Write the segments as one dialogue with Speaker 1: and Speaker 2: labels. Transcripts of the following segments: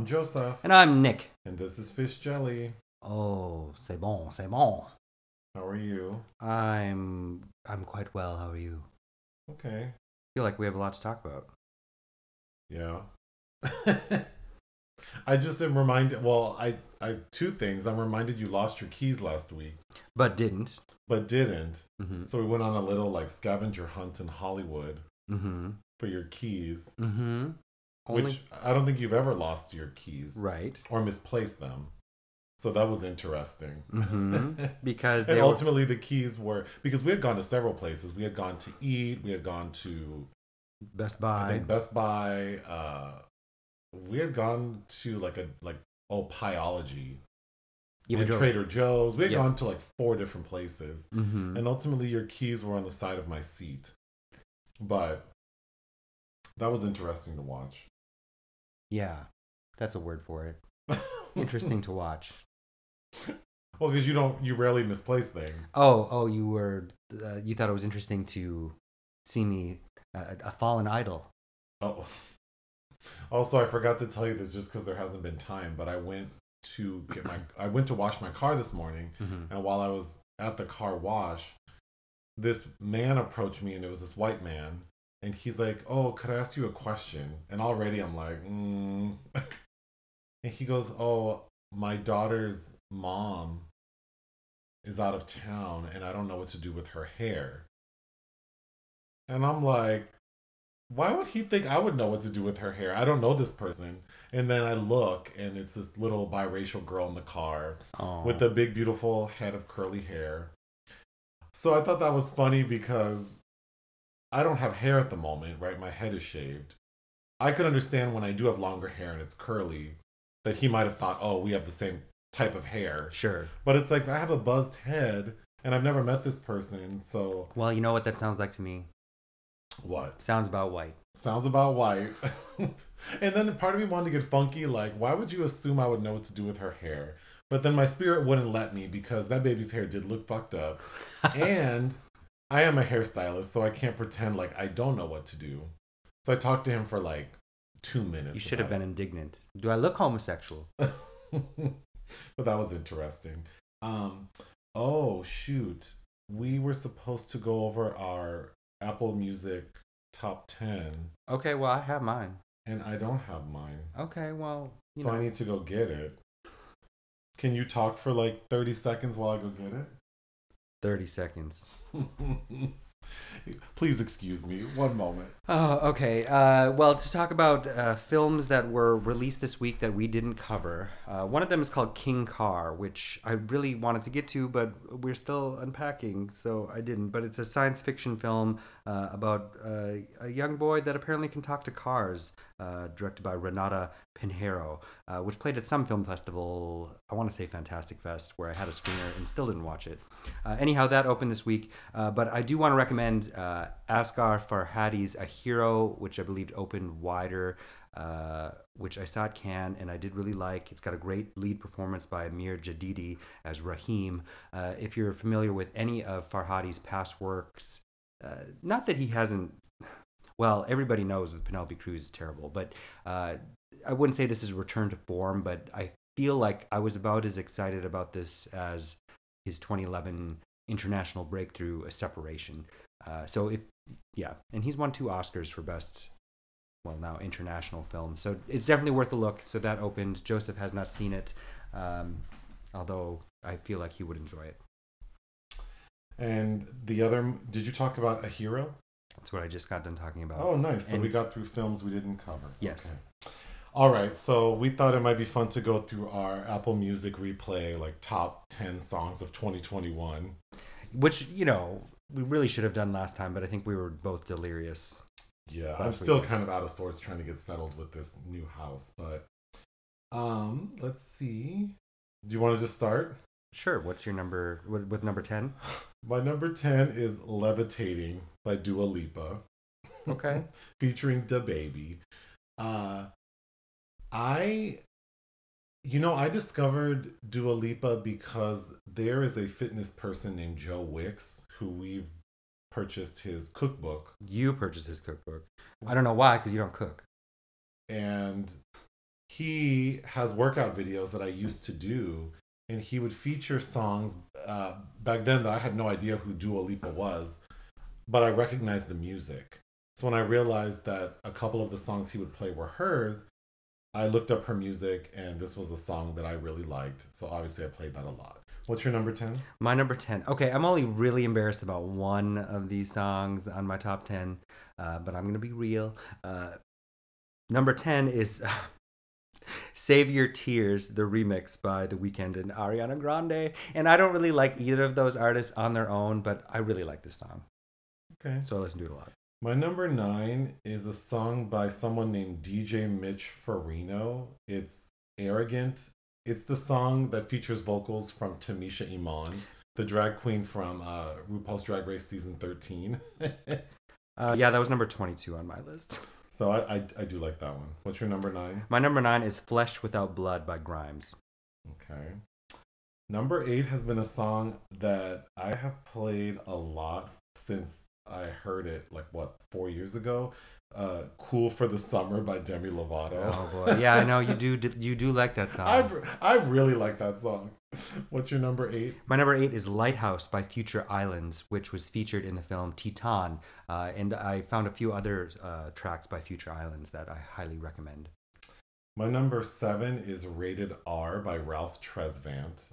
Speaker 1: I'm Joseph,
Speaker 2: And I'm Nick.
Speaker 1: and this is Fish Jelly.
Speaker 2: Oh, c'est bon, c'est bon.
Speaker 1: How are you?
Speaker 2: I'm I'm quite well. How are you?
Speaker 1: Okay.
Speaker 2: feel like we have a lot to talk about.
Speaker 1: Yeah. I just am reminded. Well, I, I two things. I'm reminded you lost your keys last week,
Speaker 2: But didn't.
Speaker 1: but didn't.
Speaker 2: Mm-hmm.
Speaker 1: So we went on a little like scavenger hunt in Hollywood
Speaker 2: Mm-hmm.
Speaker 1: for your keys,
Speaker 2: Mm-hmm. Only
Speaker 1: which I don't think you've ever lost your keys
Speaker 2: right.
Speaker 1: or misplaced them. So that was interesting.
Speaker 2: Mm-hmm. Because
Speaker 1: and
Speaker 2: they were,
Speaker 1: ultimately the keys were because we had gone to several places we had gone to eat we had gone to
Speaker 2: Best
Speaker 1: i
Speaker 2: Buy.
Speaker 1: think best buy uh we had gone to like a like oh and
Speaker 2: drove-
Speaker 1: trader joe's we had
Speaker 2: Yeah.
Speaker 1: gone to like four different places
Speaker 2: Mhm.
Speaker 1: and ultimately your keys were on the side of my seat but that was interesting to watch
Speaker 2: Yeah, that's a word for it. Interesting to watch.
Speaker 1: well because you don't you rarely misplace things
Speaker 2: Oh, oh, you were uh, you thought it was interesting to see me uh, a fallen idol.
Speaker 1: Oh. Also, I forgot to tell you this just because there hasn't been time, but I went to get my I went to wash my car this morning,
Speaker 2: Mm-hmm.
Speaker 1: and while I was at the car wash, this man approached me, and it was this white man, and he's like, "Oh, could I ask you a question?" And already I'm like, mm. and he goes, "Oh, my daughter's mom is out of town, and I don't know what to do with her hair." And I'm like, why would he think I would know what to do with her hair? I don't know this person. And then I look, and it's this little biracial girl in the car
Speaker 2: Oh,
Speaker 1: with a big, beautiful head of curly hair. So I thought that was funny because I don't have hair at the moment, right? My head is shaved. I could understand when I do have longer hair and it's curly that he might have thought, oh, we have the same type of hair.
Speaker 2: sure.
Speaker 1: But it's like I have a buzzed head and I've never met this person. So
Speaker 2: Well, you know what that sounds like to me.
Speaker 1: what?
Speaker 2: Sounds about white.
Speaker 1: Sounds about white. and then part of me wanted to get funky, like, why would you assume I would know what to do with her hair? But then my spirit wouldn't let me because that baby's hair did look fucked up. and I am a hairstylist, so I can't pretend like I don't know what to do. So I talked to him for like two minutes.
Speaker 2: You should have been
Speaker 1: about
Speaker 2: indignant. Do I look homosexual?
Speaker 1: but that was interesting. Um, oh, shoot. We were supposed to go over our Apple Music top 10,
Speaker 2: Okay, well, I have mine.
Speaker 1: and I don't have mine.
Speaker 2: Okay, well, you
Speaker 1: so
Speaker 2: know.
Speaker 1: I need to go get it. Can you talk for like 30 seconds while I go get it?
Speaker 2: 30 seconds.
Speaker 1: Please excuse me. One moment.
Speaker 2: Oh, okay. Uh, well, to talk about uh, films that were released this week that we didn't cover, uh, one of them is called King Car, which I really wanted to get to, but we're still unpacking, so I didn't. But it's a science fiction film uh, about uh, a young boy that apparently can talk to cars, uh, directed by Renata Pinheiro, which played at some film festival, I want to say Fantastic Fest, where I had a screener and still didn't watch it. Uh, anyhow, that opened this week, uh, but I do want to recommend uh, Asghar Farhadi's A Hero, which I believe opened wider, uh, which I saw at Cannes and I did really like. It's got a great lead performance by Amir Jadidi as Rahim. Uh, if you're familiar with any of Farhadi's past works, uh, not that he hasn't. Well, everybody knows with Penelope Cruz is terrible, but I wouldn't say this is a return to form. But I feel like I was about as excited about this as his 2011 international breakthrough, A Separation. Uh, so if yeah, and he's won two Oscars for best, well now international film. So it's definitely worth a look. So that opened. Joseph has not seen it, um, although I feel like he would enjoy it.
Speaker 1: And the other, did you talk about a hero?
Speaker 2: That's what I just got done talking about.
Speaker 1: Oh, nice. So
Speaker 2: And-
Speaker 1: we got through films we didn't cover.
Speaker 2: Yes.
Speaker 1: Okay. All right. So we thought it might be fun to go through our Apple Music replay, like top 10 songs of 2021.
Speaker 2: Which you know we really should have done last time, but I think we were both delirious.
Speaker 1: Yeah, I'm
Speaker 2: week.
Speaker 1: still kind of out of sorts trying to get settled with this new house, but um, let's see. Do you want to just start?
Speaker 2: Sure. What's your number? With, with number ten?
Speaker 1: My number 10 is Levitating by Dua Lipa.
Speaker 2: Okay.
Speaker 1: Featuring Da Baby. Uh I you know, I discovered Dua Lipa because there is a fitness person named Joe Wicks who we've purchased his cookbook
Speaker 2: You purchased his cookbook. I don't know why, because you don't cook.
Speaker 1: and he has workout videos that I used to do, and he would feature songs uh, back then that I had no idea who Dua Lipa was, but I recognized the music. So when I realized that a couple of the songs he would play were hers, I looked up her music, and this was a song that I really liked. So obviously, I played that a lot. What's your number 10?
Speaker 2: My number 10. Okay, I'm only really embarrassed about one of these songs on my top 10, uh, but I'm going to be real. Uh, number 10 is Save Your Tears, the remix by The Weeknd and Ariana Grande. And I don't really like either of those artists on their own, but I really like this song.
Speaker 1: Okay.
Speaker 2: So I listen to it a lot.
Speaker 1: My number nine is a song by someone named DJ Mitch Farino. It's Arrogant. It's the song that features vocals from Tamisha Iman, the drag queen from uh, RuPaul's Drag Race season 13.
Speaker 2: Uh, yeah, that was number 22 on my list.
Speaker 1: so I, I, I do like that one. What's your number nine?
Speaker 2: My number nine is Flesh Without Blood by Grimes.
Speaker 1: Okay. Number eight has been a song that I have played a lot since I heard it, like what, four years ago? Uh, "Cool for the Summer" by Demi Lovato.
Speaker 2: Oh boy, yeah, I know you do. You do like that song.
Speaker 1: I I really like that song. What's your number eight?
Speaker 2: My number eight is "Lighthouse" by Future Islands, which was featured in the film Titane, uh, and I found a few other uh, tracks by Future Islands that I highly recommend.
Speaker 1: My number seven is "Rated R" by Ralph Tresvant.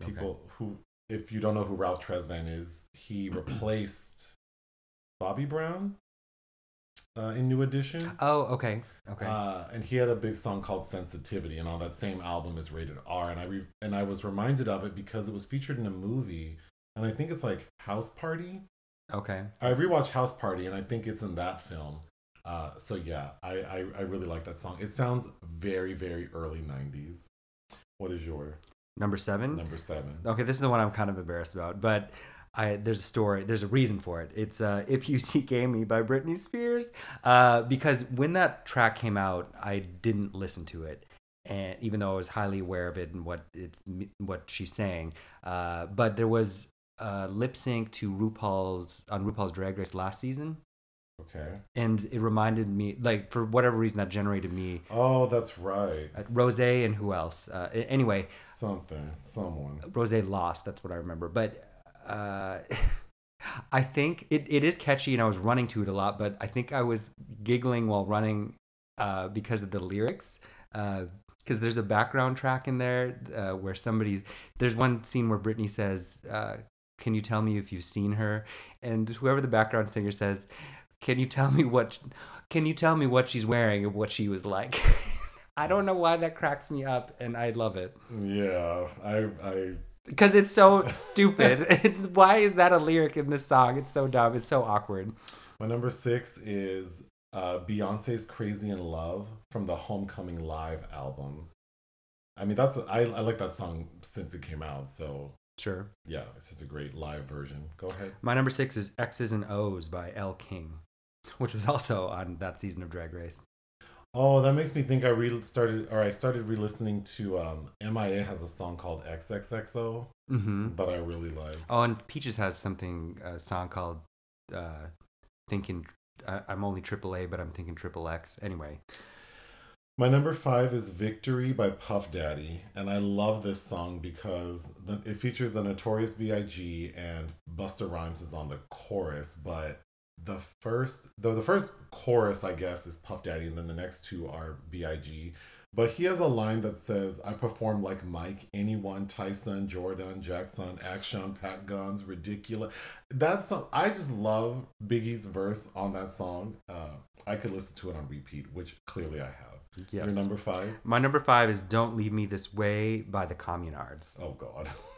Speaker 1: People okay. who, if you don't know who Ralph Tresvant is, he replaced Bobby Brown uh, in New Edition.
Speaker 2: Oh, okay, okay.
Speaker 1: Uh, and he had a big song called "Sensitivity," and on that same album is rated R. And I re- and I was reminded of it because it was featured in a movie, and I think it's like House Party.
Speaker 2: Okay.
Speaker 1: I rewatched House Party, and I think it's in that film. Uh, so yeah, I, I I really like that song. It sounds very very early '90s. What is your
Speaker 2: number seven?
Speaker 1: Number seven.
Speaker 2: Okay, this is the one I'm kind of embarrassed about, but I, there's a story, there's a reason for it. It's uh, "If You Seek Amy" by Britney Spears. Uh, because when that track came out, I didn't listen to it, and even though I was highly aware of it and what it's what she's saying, uh, but there was a lip sync to RuPaul's on RuPaul's Drag Race last season.
Speaker 1: Okay.
Speaker 2: And it reminded me, like for whatever reason, that generated me.
Speaker 1: Oh, that's right.
Speaker 2: Uh, Rose and who else? Uh, anyway.
Speaker 1: Something, someone.
Speaker 2: Rose lost. That's what I remember, but uh, I think it, it is catchy and I was running to it a lot, but I think I was giggling while running uh, because of the lyrics. Because uh, there's a background track in there uh, where somebody, there's one scene where Britney says, uh, Can you tell me if you've seen her? And whoever the background singer says, Can you tell me what, can you tell me what she's wearing and what she was like? I don't know why that cracks me up and I love it.
Speaker 1: Yeah, I, I
Speaker 2: because it's so stupid. why is that a lyric in this song? It's so dumb. It's so awkward.
Speaker 1: My number six is uh, Beyonce's "Crazy in Love" from the Homecoming Live album. I mean, that's I, I like that song since it came out. So
Speaker 2: sure,
Speaker 1: yeah, it's just a great live version. Go ahead.
Speaker 2: My number six is "X's and O's" by Elle King, which was also on that season of Drag Race.
Speaker 1: Oh, that makes me think I re started or I started re-listening to um MIA has a song called XXXO
Speaker 2: mm-hmm.
Speaker 1: but I really like.
Speaker 2: Oh, and Peaches has something a song called uh thinking I'm only AAA but I'm thinking triple X. Anyway.
Speaker 1: My number five is Victory by Puff Daddy. And I love this song because the, it features the Notorious B.I.G. and Busta Rhymes is on the chorus, but the first though the first chorus I guess is Puff Daddy and then the next two are B.I.G. But he has a line that says, I perform like Mike, anyone, Tyson, Jordan, Jackson, Action, Pat Guns, Ridiculous. That's some, I just love Biggie's verse on that song. Uh, I could listen to it on repeat, which clearly I have. Yes. Your number five?
Speaker 2: My number five is Don't Leave Me This Way by the Communards.
Speaker 1: Oh, God.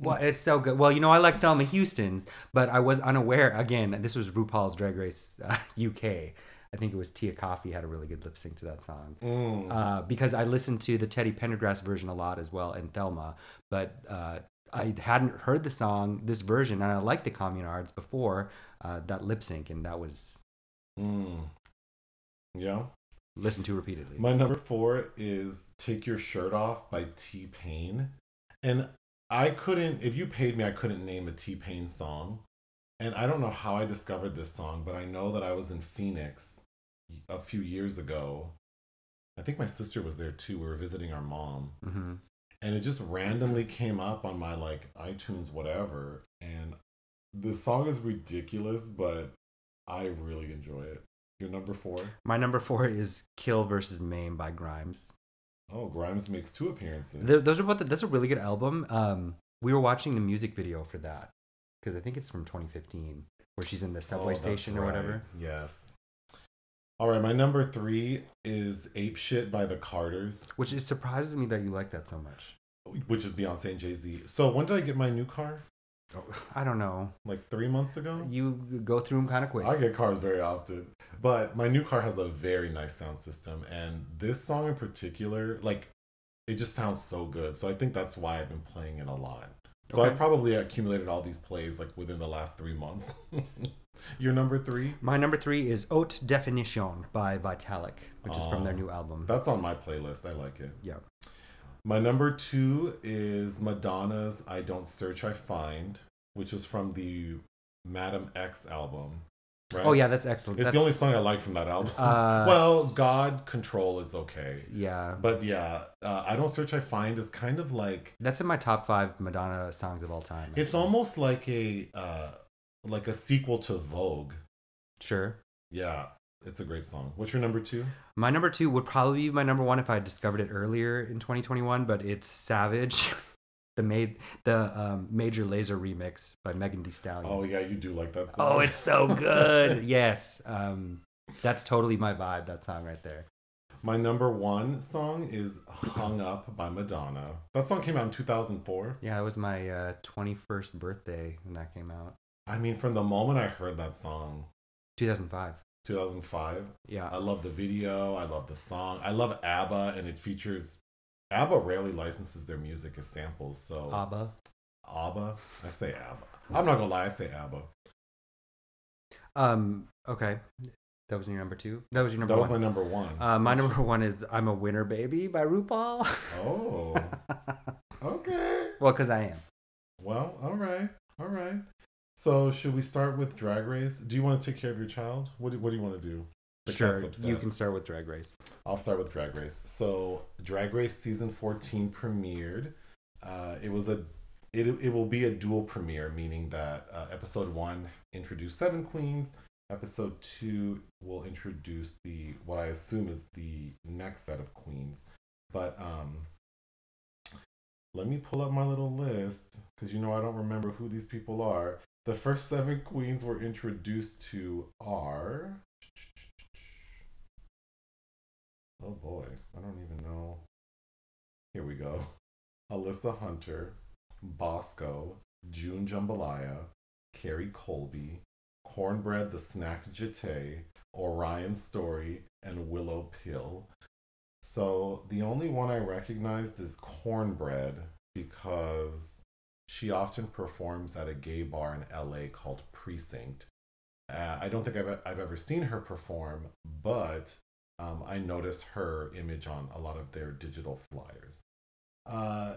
Speaker 2: well, it's so good. Well, you know, I like Thelma Houston's, but I was unaware. Again, this was RuPaul's Drag Race uh, UK. I think it was Tia Kofi had a really good lip sync to that song.
Speaker 1: Mm.
Speaker 2: Uh, because I listened to the Teddy Pendergrass version a lot as well and Thelma, but uh, I hadn't heard the song, this version, and I liked the Communards before uh, that lip sync, and that was.
Speaker 1: Mm. Yeah.
Speaker 2: Listened to repeatedly.
Speaker 1: My number four is Take Your Shirt Off by T Pain. And I couldn't, if you paid me, I couldn't name a T Pain song. And I don't know how I discovered this song, but I know that I was in Phoenix a few years ago. I think my sister was there too. We were visiting our mom,
Speaker 2: hmm
Speaker 1: and it just randomly came up on my like iTunes whatever, and the song is ridiculous, but I really enjoy it. Your number four?
Speaker 2: My number four is "Kill versus Maim" by Grimes.
Speaker 1: Oh, Grimes makes two appearances.
Speaker 2: Th- those are both. That's a really good album. Um, we were watching the music video for that because I think it's from 2015, where she's in the
Speaker 1: Oh,
Speaker 2: subway
Speaker 1: that's
Speaker 2: station or
Speaker 1: right.
Speaker 2: whatever.
Speaker 1: Yes. All right, my number three is "Ape Shit" by the Carters,
Speaker 2: Which it surprises me that you like that so much.
Speaker 1: which is Beyonce and Jay Z. So when did I get my new car?
Speaker 2: Oh, I don't know.
Speaker 1: Like three months ago.
Speaker 2: You go through them kind of quick.
Speaker 1: I get cars very often, but my new car has a very nice sound system, and this song in particular, like, it just sounds so good. So I think that's why I've been playing it a lot. So
Speaker 2: Okay.
Speaker 1: I've probably accumulated all these plays like within the last three months. Your number three?
Speaker 2: My number three is Haute Definition by Vitalic, which is from their new album.
Speaker 1: That's on my playlist. I like it.
Speaker 2: Yeah.
Speaker 1: My number two is Madonna's I Don't Search, I Find, which is from the Madam X album. Right?
Speaker 2: Oh yeah, that's excellent.
Speaker 1: It's
Speaker 2: That's-
Speaker 1: the only song I like from that album.
Speaker 2: Uh,
Speaker 1: well, God Control is okay.
Speaker 2: yeah,
Speaker 1: But yeah, uh, I Don't Search, I Find is kind of like,
Speaker 2: that's in my top five Madonna songs of all time.
Speaker 1: it's almost like a, uh, like a sequel to Vogue.
Speaker 2: sure.
Speaker 1: Yeah, it's a great song. What's your number two?
Speaker 2: My number two would probably be my number one if I had discovered it earlier in 2021, but it's Savage, the made the um, Major Lazer remix by Megan Thee Stallion.
Speaker 1: Oh yeah, you do like that song.
Speaker 2: Oh, it's so good. yes, um, that's totally my vibe. That song right there.
Speaker 1: My number one song is Hung Up by Madonna. That song came out in 2004.
Speaker 2: Yeah, it was my uh, 21st birthday when that came out.
Speaker 1: I mean, from the moment I heard that song,
Speaker 2: 2005.
Speaker 1: 2005,
Speaker 2: Yeah.
Speaker 1: I love the video. I love the song. I love ABBA, and it features. ABBA rarely licenses their music as samples, so
Speaker 2: ABBA.
Speaker 1: ABBA. I say ABBA. I'm not gonna lie, I say ABBA.
Speaker 2: Um. Okay. That was your number two. That was your number
Speaker 1: That was
Speaker 2: one.
Speaker 1: my number one.
Speaker 2: Uh, my number one is "I'm a Winner, Baby" by RuPaul.
Speaker 1: Oh, okay.
Speaker 2: well, because I am.
Speaker 1: Well, all right, all right. So, should we start with Drag Race? Do you want to take care of your child? What do, What do you want to do? The
Speaker 2: sure, you can start with Drag Race.
Speaker 1: I'll start with Drag Race. So, Drag Race season 14 premiered. Uh, it was a it, it will be a dual premiere, meaning that uh, episode one introduced seven queens. Episode two will introduce the what I assume is the next set of queens. But um, let me pull up my little list because you know I don't remember who these people are. The first seven queens were introduced to are. Oh boy, I don't even know. Here we go. Alyssa Hunter, Bosco, June Jambalaya, Kerri Colby, Kornbread the Snack Jeté, Orion Story, and Willow Pill. So the only one I recognized is Kornbread because she often performs at a gay bar in LA called Precinct. Uh, I don't think I've, I've ever seen her perform, but um, I noticed her image on a lot of their digital flyers. Uh,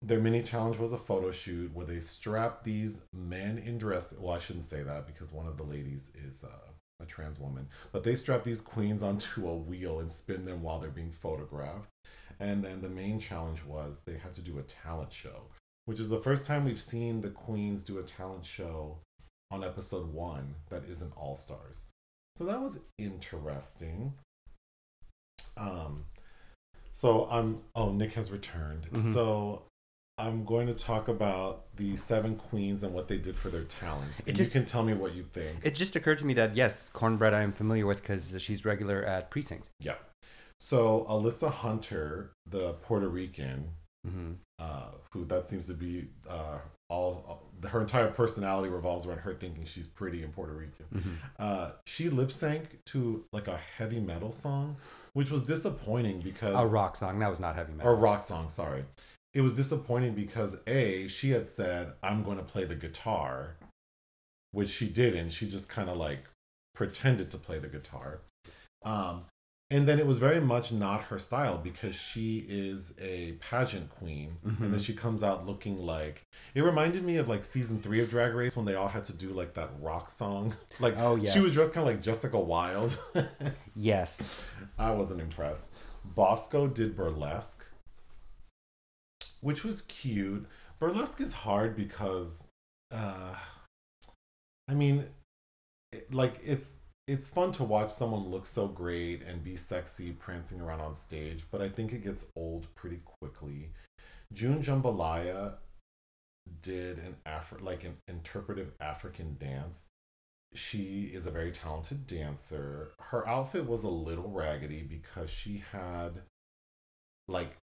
Speaker 1: their mini challenge was a photo shoot where they strapped these men in dress. Well, I shouldn't say that because one of the ladies is uh, a trans woman, but they strap these queens onto a wheel and spin them while they're being photographed. And then the main challenge was they had to do a talent show, which is the first time we've seen the queens do a talent show on episode one that isn't All Stars. So that was interesting. Um, so I'm. Oh, Nick has returned.
Speaker 2: Mhm.
Speaker 1: So I'm going to talk about the seven queens and what they did for their talent.
Speaker 2: It
Speaker 1: And
Speaker 2: just-
Speaker 1: you can tell me what you think.
Speaker 2: It just occurred to me that yes, Kornbread I am familiar with because she's regular at Precinct.
Speaker 1: yeah. So Alyssa Hunter, the Puerto Rican,
Speaker 2: Mm-hmm.
Speaker 1: Uh, who that seems to be uh, all, all her entire personality revolves around her thinking she's pretty in Puerto Rican.
Speaker 2: Mm-hmm.
Speaker 1: Uh, she lip sync to like a heavy metal song, which was disappointing because
Speaker 2: A rock song that was not heavy metal.
Speaker 1: or rock song. Sorry, it was disappointing because a she had said I'm going to play the guitar, which she didn't. She just kind of like pretended to play the guitar. Um, and then it was very much not her style because she is a pageant queen.
Speaker 2: Mm-hmm.
Speaker 1: and then she comes out looking like it reminded me of like season three of drag race when they all had to do like that rock song. Like
Speaker 2: Oh,
Speaker 1: yeah
Speaker 2: she
Speaker 1: was dressed kind of like jessica wild.
Speaker 2: Yes.
Speaker 1: i wasn't impressed. Bosco did burlesque which was cute. Burlesque is hard because uh i mean it- like it's it's fun to watch someone look so great and be sexy prancing around on stage but i think it gets old pretty quickly. June jambalaya did an Afri- like an interpretive african dance. She is a very talented dancer. Her outfit was a little raggedy because she had like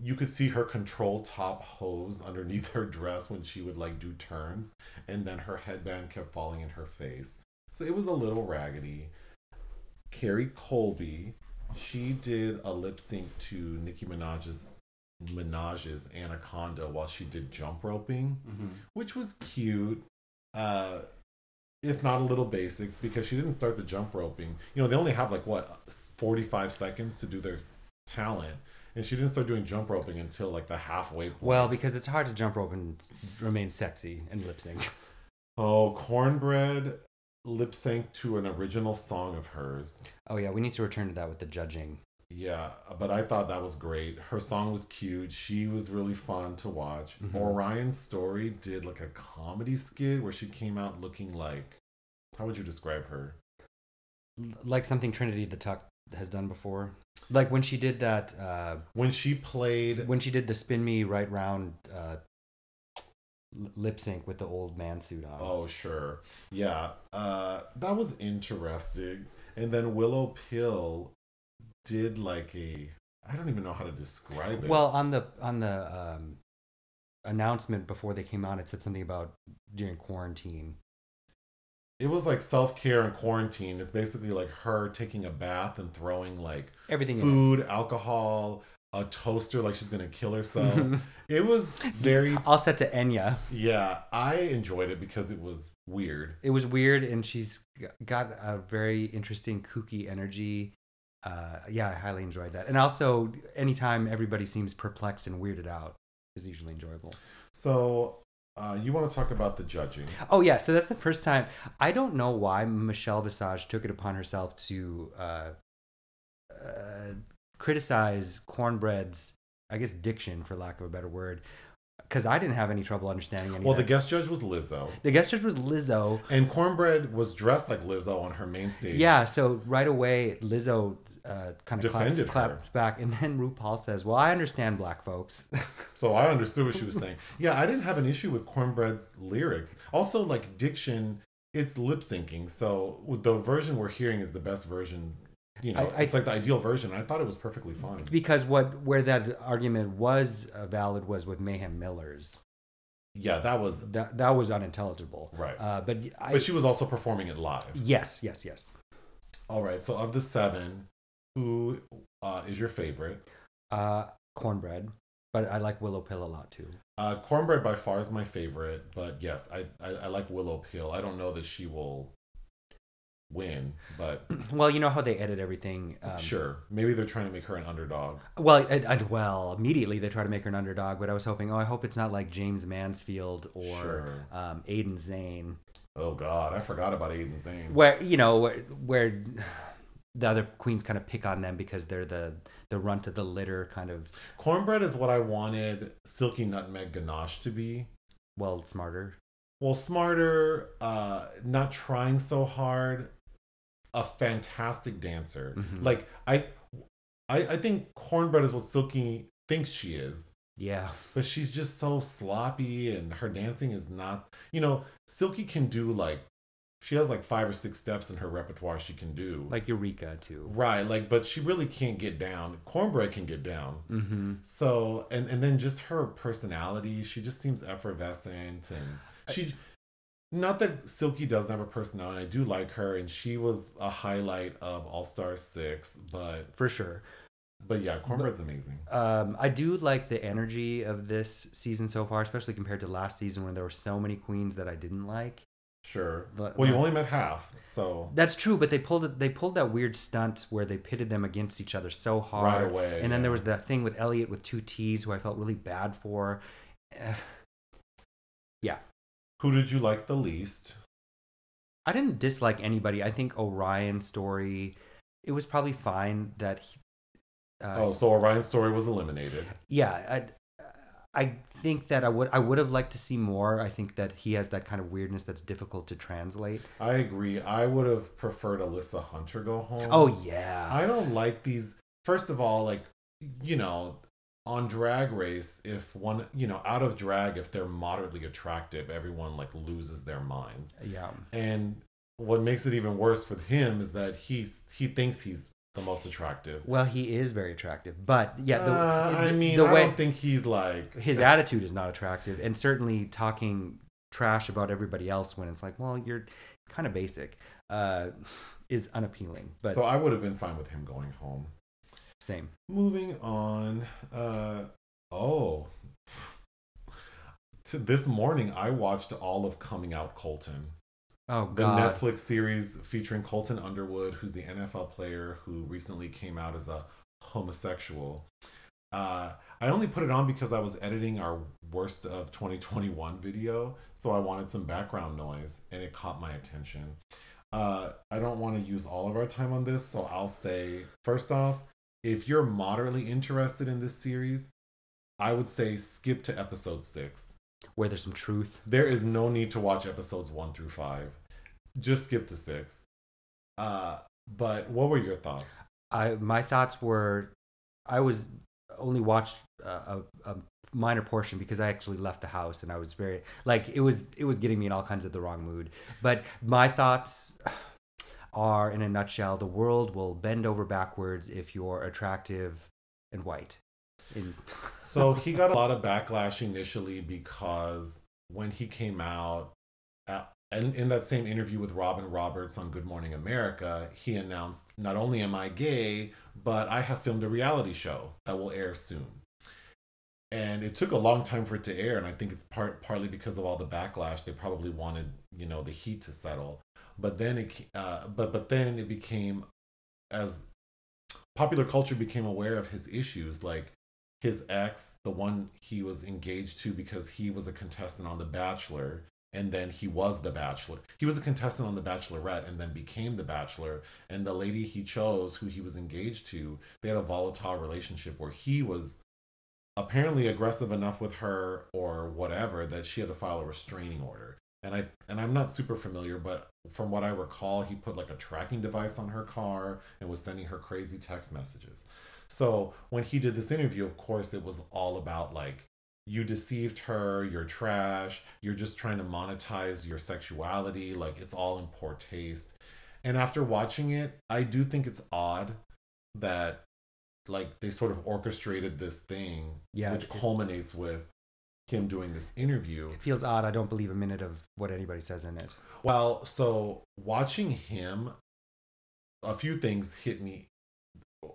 Speaker 1: you could see her control top hose underneath her dress when she would like do turns and then her headband kept falling in her face so it was a little raggedy kerri colby she did a lip sync to nicki minaj's minaj's anaconda while she did jump roping which was cute uh if not a little basic because she didn't start the jump roping you know they only have like what 45 seconds to do their talent and she didn't start doing jump roping until like the halfway point.
Speaker 2: Well, because it's hard to jump rope and remain sexy and lip sync.
Speaker 1: oh kornbread lip sync to an original song of hers
Speaker 2: Oh yeah, we need to return to that with the judging.
Speaker 1: yeah but i thought that was great her song was cute she was really fun to watch
Speaker 2: Mhm.
Speaker 1: orion story did like a comedy skit where she came out looking like how would you describe her
Speaker 2: Like something Trinity the Tuck has done before. Like when she did that uh
Speaker 1: when she played
Speaker 2: when she did the spin me right round uh lip sync with the old man suit on.
Speaker 1: Oh, sure. Yeah. Uh, that was interesting. And then Willow Pill did like a I don't even know how to describe it.
Speaker 2: Well, on the on the um, announcement before they came out, it said something about during quarantine.
Speaker 1: it was like self care and quarantine. It's basically like her taking a bath and throwing like
Speaker 2: Everything. in
Speaker 1: food, alcohol, a toaster, like she's gonna kill herself.
Speaker 2: it.
Speaker 1: it was very
Speaker 2: All set to Enya.
Speaker 1: yeah. I enjoyed it because it was weird.
Speaker 2: It was weird, and she's got a very interesting kooky energy. Uh, yeah, I highly enjoyed that. And also, anytime everybody seems perplexed and weirded out is usually enjoyable.
Speaker 1: So uh, you want to talk about the judging?
Speaker 2: Oh yeah, so that's the first time. I don't know why Michelle Visage took it upon herself to uh, uh, criticize Kornbread's, I guess, diction, for lack of a better word, because I didn't have any trouble understanding anything.
Speaker 1: Well, the guest judge was Lizzo.
Speaker 2: the guest judge was Lizzo.
Speaker 1: And Kornbread was dressed like Lizzo on her main stage.
Speaker 2: Yeah, so right away Lizzo uh, kind of claps, claps back, and then RuPaul says, "Well, I understand black folks."
Speaker 1: So I understood what she was saying. Yeah, I didn't have an issue with Kornbread's lyrics. Also, like diction, it's lip syncing. So the version we're hearing is the best version. You know,
Speaker 2: I- I-
Speaker 1: it's like the ideal version. I thought it was perfectly fine.
Speaker 2: because what where that argument was uh, valid was with Mayhem Millers.
Speaker 1: Yeah, that was
Speaker 2: That that was unintelligible.
Speaker 1: right.
Speaker 2: Uh, but I,
Speaker 1: but she was also performing it live.
Speaker 2: yes, yes, yes.
Speaker 1: All right. So of the seven, who uh, is your favorite?
Speaker 2: Uh, kornbread, but I like Willow Pill a lot too.
Speaker 1: Uh, Kornbread by far is my favorite, but yes, I, I, I like Willow Pill. I don't know that she will win, but
Speaker 2: Well, you know how they edit everything. Um,
Speaker 1: sure. Maybe they're trying to make her an underdog.
Speaker 2: Well, I, I, well, immediately they try to make her an underdog, but I was hoping, oh, I hope it's not like Jaymes Mansfield or
Speaker 1: Sure.
Speaker 2: um, Aiden Zhane,
Speaker 1: Oh God, I forgot about Aiden Zhane.
Speaker 2: where you know where, where the other queens kind of pick on them because they're the the runt of the litter, kind of
Speaker 1: Kornbread is what I wanted Silky Nutmeg Ganache to be.
Speaker 2: well smarter.
Speaker 1: Well, smarter, uh, not trying so hard, a fantastic dancer.
Speaker 2: Mhm.
Speaker 1: Like I, I, I think Kornbread is what Silky thinks she is.
Speaker 2: Yeah,
Speaker 1: but she's just so sloppy and her dancing is not you know silky can do like she has like five or six steps in her repertoire she can do
Speaker 2: like Eureka too.
Speaker 1: right like but she really can't get down kornbread can get down
Speaker 2: Mm-hmm.
Speaker 1: so and and then just her personality she just seems effervescent and she not that silky doesn't have a personality i do like her and she was a highlight of all star 6 but
Speaker 2: For sure.
Speaker 1: but yeah kornbread's amazing
Speaker 2: Um, I do like the energy of this season so far, especially compared to last season when there were so many queens that I didn't like.
Speaker 1: Sure.
Speaker 2: But-
Speaker 1: well, you only met half, so
Speaker 2: That's true, but they pulled it. They pulled that weird stunt where they pitted them against each other so hard
Speaker 1: Right away,
Speaker 2: And then there was that thing with Elliott with two T's, who I felt really bad for. Yeah,
Speaker 1: who did you like the least?
Speaker 2: I didn't dislike anybody. I think Orion's story, it was probably fine that. He, uh,
Speaker 1: oh, so Orion's story was eliminated.
Speaker 2: yeah, I, I think that I would I would have liked to see more. I think that he has that kind of weirdness that's difficult to translate.
Speaker 1: I agree. I would have preferred Alyssa Hunter go home.
Speaker 2: Oh yeah,
Speaker 1: I don't like these. First of all, like you know, on Drag Race, if one you know out of drag, if they're moderately attractive, everyone like loses their minds.
Speaker 2: yeah.
Speaker 1: And what makes it even worse for him is that he's he thinks he's the most attractive.
Speaker 2: Well, he is very attractive, but yeah, the,
Speaker 1: Uh, I mean,
Speaker 2: the
Speaker 1: I
Speaker 2: way
Speaker 1: don't think he's like
Speaker 2: his attitude is not attractive, and certainly talking trash about everybody else when it's like, well, you're kind of basic, uh, is unappealing. But
Speaker 1: So I would have been fine with him going home.
Speaker 2: Same.
Speaker 1: Moving on. Uh, oh. To this morning, I watched all of Coming Out Colton,
Speaker 2: Oh God.
Speaker 1: the
Speaker 2: God,
Speaker 1: Netflix series featuring Colton Underwood, who's the NFL player who recently came out as a homosexual. Uh, I only put it on because I was editing our worst of 2021 video, so I wanted some background noise, and it caught my attention. Uh, I don't want to use all of our time on this, so I'll say first off, if you're moderately interested in this series, I would say skip to episode six.
Speaker 2: where there's some truth.
Speaker 1: There is no need to watch episodes one through five. Just skip to six. Uh, but what were your thoughts?
Speaker 2: I my thoughts were, I was only watched a, a, a minor portion because I actually left the house and I was very like it was it was getting me in all kinds of the wrong mood. But my thoughts are, in a nutshell, the world will bend over backwards if you're attractive and white.
Speaker 1: So he got a lot of backlash initially because when he came out, at, and in that same interview with Robin Roberts on Good Morning America, he announced, "Not only am I gay, but I have filmed a reality show that will air soon." And it took a long time for it to air, and I think it's part partly because of all the backlash. They probably wanted, you know, the heat to settle. But then it, uh, but but then it became as popular culture became aware of his issues, like his ex, the one he was engaged to because he was a contestant on The Bachelor, and then he was the Bachelor. He was a contestant on The Bachelorette and then became the Bachelor. And the lady he chose, who he was engaged to, they had a volatile relationship where he was apparently aggressive enough with her or whatever that she had to file a restraining order. And I and I'm not super familiar, but from what I recall, he put like a tracking device on her car and was sending her crazy text messages. So when he did this interview, of course, it was all about like, you deceived her, you're trash, you're just trying to monetize your sexuality, like it's all in poor taste. And after watching it, I do think it's odd that like they sort of orchestrated this thing,
Speaker 2: Yeah,
Speaker 1: which culminates with him doing this interview.
Speaker 2: it feels odd. I don't believe a minute of what anybody says in it.
Speaker 1: Well, so watching him, a few things hit me.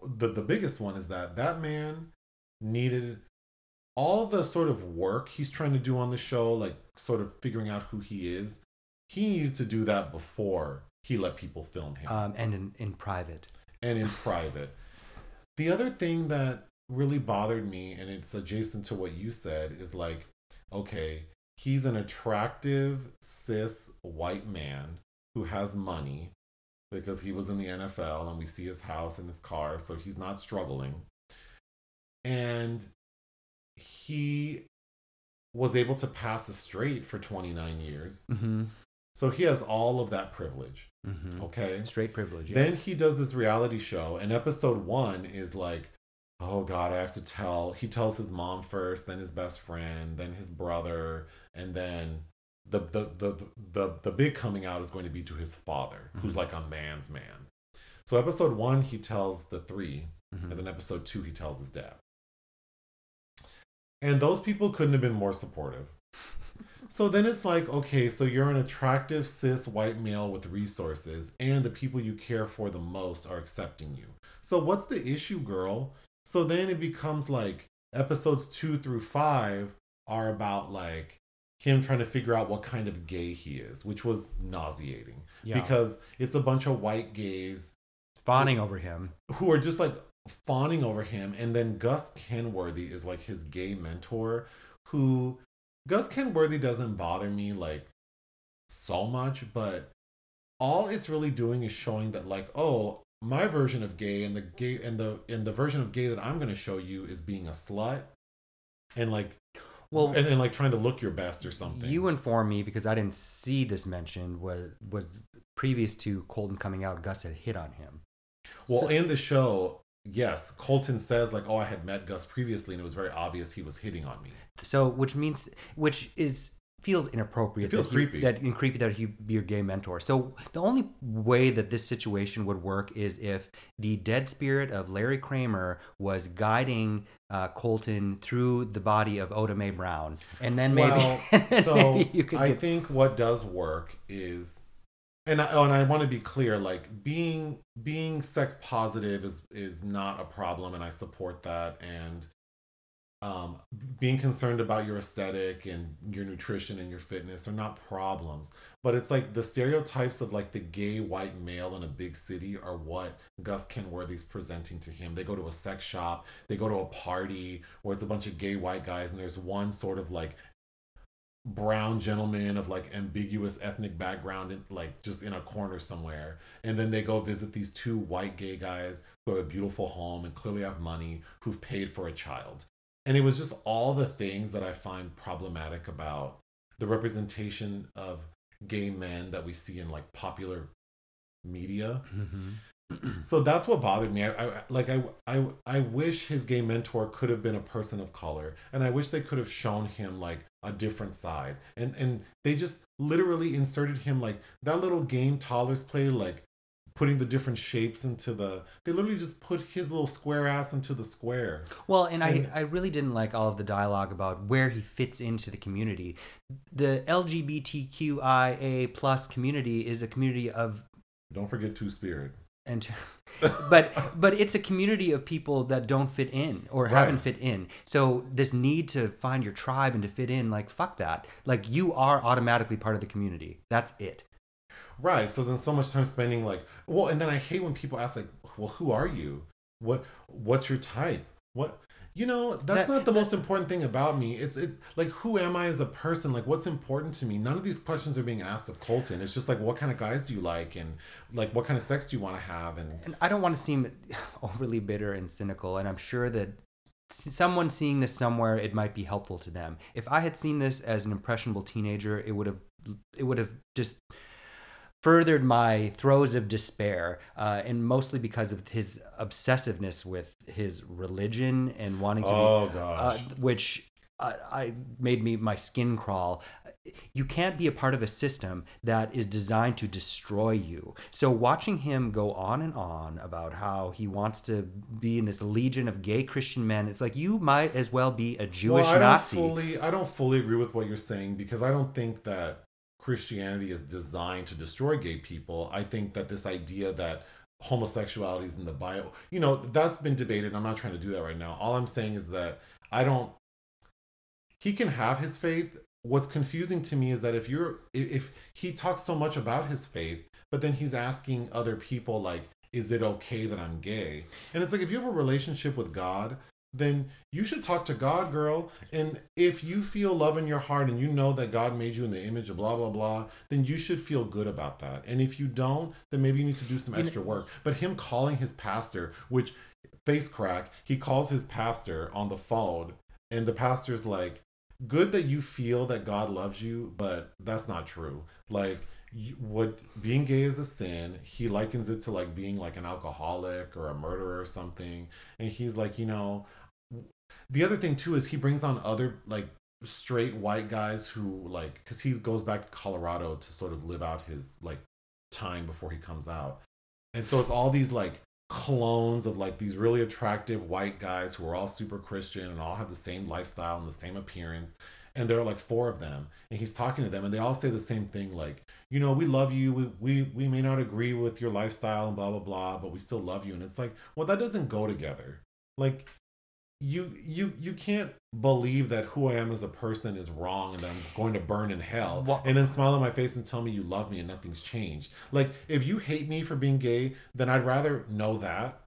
Speaker 1: The the biggest one is that that man needed all the sort of work he's trying to do on the show, like sort of figuring out who he is. He needed to do that before he let people film him
Speaker 2: Um, and in, in private.
Speaker 1: and in private. The other thing that really bothered me, and it's adjacent to what you said, is like, okay, he's an attractive cis white man who has money because he was in the NFL and we see his house and his car, so he's not struggling. And he was able to pass a straight for 29 years.
Speaker 2: Mm-hmm.
Speaker 1: So he has all of that privilege.
Speaker 2: Mm-hmm.
Speaker 1: Okay.
Speaker 2: Straight privilege. yeah.
Speaker 1: Then he does this reality show, and episode one is like, oh God, I have to tell. He tells his mom first, then his best friend, then his brother, and then the the the the, the big coming out is going to be to his father, who's
Speaker 2: Mhm.
Speaker 1: like a man's man. So episode one, he tells the 3
Speaker 2: Mhm.
Speaker 1: and then episode two, he tells his dad. And those people couldn't have been more supportive. So then it's like, okay, so you're an attractive cis white male with resources, and the people you care for the most are accepting you. So what's the issue, girl? So then it becomes like episodes two through five are about like him trying to figure out what kind of gay he is, which was nauseating
Speaker 2: Yeah.
Speaker 1: because it's a bunch of white gays
Speaker 2: Fawning over him.
Speaker 1: who are just like fawning over him and then gus kenworthy is like his gay mentor who gus kenworthy doesn't bother me like so much but all it's really doing is showing that like oh my version of gay and the gay and the and the version of gay that i'm going to show you is being a slut and like
Speaker 2: Well,
Speaker 1: and, and like trying to look your best or something
Speaker 2: You informed me because I didn't see this mentioned was was previous to Colton coming out. Gus had hit on him.
Speaker 1: Well,
Speaker 2: So-
Speaker 1: in the show, yes, Colton says like, "Oh, I had met Gus previously, and it was very obvious he was hitting on me."
Speaker 2: So, which means, which is feels inappropriate.
Speaker 1: It feels
Speaker 2: that you-
Speaker 1: creepy.
Speaker 2: that and creepy that he be your gay mentor. So, the only way that this situation would work is if the dead spirit of Larry Kramer was guiding uh, Colton through the body of Oda Mae Brown, and then maybe,
Speaker 1: Well,
Speaker 2: and
Speaker 1: so
Speaker 2: maybe you could
Speaker 1: I
Speaker 2: get-
Speaker 1: think what does work is, and I, oh, and I want to be clear, like being being sex positive is is not a problem, and I support that, and um, being concerned about your aesthetic and your nutrition and your fitness are not problems. But it's like the stereotypes of like the gay white male in a big city are what Gus Kenworthy's presenting to him. They go to a sex shop, they go to a party where it's a bunch of gay white guys, and there's one sort of like brown gentleman of like ambiguous ethnic background in, like just in a corner somewhere and then they go visit these two white gay guys who have a beautiful home and clearly have money who've paid for a child and it was just all the things that i find problematic about the representation of gay men that we see in like popular media
Speaker 2: Mhm.
Speaker 1: so that's what bothered me. I, I like I, I I wish his gay mentor could have been a person of color, and I wish they could have shown him like a different side. And and they just literally inserted him like that little game Toddlers play, like putting the different shapes into the. They literally just put his little square ass into the square.
Speaker 2: Well, and I,
Speaker 1: And-
Speaker 2: I really didn't like all of the dialogue about where he fits into the community. The LGBTQIA plus community is a community of
Speaker 1: Don't forget Two Spirit.
Speaker 2: and but but it's a community of people that don't fit in or haven't fit in. So this need to find your tribe and to fit in, like fuck that. Like you are automatically part of the community. That's it.
Speaker 1: Right. So then so much time spending like well, and then I hate when people ask like, well, who are you? What what's your type? What you know, that's
Speaker 2: That-
Speaker 1: not the most important thing about me. It's it like who am I as a person? Like what's important to me? None of these questions are being asked of Colton. It's just like what kind of guys do you like and like what kind of sex do you want to have and
Speaker 2: And I don't want to seem overly bitter and cynical, and I'm sure that someone seeing this somewhere, it might be helpful to them. If I had seen this as an impressionable teenager, it would have it would have just furthered my throes of despair, uh, and mostly because of his obsessiveness with his religion and wanting to
Speaker 1: Oh
Speaker 2: be, uh, which I, I made me my skin crawl. You can't be a part of a system that is designed to destroy you. So watching him go on and on about how he wants to be in this legion of gay Christian men, it's like you might as well be a Jewish
Speaker 1: well, I
Speaker 2: Nazi.
Speaker 1: don't fully I don't fully agree with what you're saying because I don't think that Christianity is designed to destroy gay people. I think that this idea that homosexuality is in the Bible, you know, that's been debated. I'm not trying to do that right now. All I'm saying is that I don't he can have his faith. What's confusing to me is that if you're if he talks so much about his faith, but then he's asking other people like is it okay that I'm gay? And it's like if you have a relationship with God, then you should talk to God, girl. And if you feel love in your heart and you know that God made you in the image of blah, blah, blah, then you should feel good about that. And if you don't, then maybe you need to do some extra work. But him calling his pastor, which face crack, he calls his pastor on the phone, and the pastor's like, good that you feel that God loves you, but that's not true. Like, what being gay is a sin. He likens it to like being like an alcoholic or a murderer or something. And he's like, you know, the other thing too is he brings on other like straight white guys who like because he goes back to Colorado to sort of live out his like time before he comes out, and so it's all these like clones of like these really attractive white guys who are all super Christian and all have the same lifestyle and the same appearance. And there are like four of them, and he's talking to them, and they all say the same thing, like, you know, we love you. We, we we may not agree with your lifestyle and blah blah blah, but we still love you. And it's like, well, that doesn't go together. Like, you you you can't believe that who I am as a person is wrong and that I'm going to burn in hell
Speaker 2: Well-
Speaker 1: and then smile on my face and tell me you love me and nothing's changed. Like if you hate me for being gay, then I'd rather know that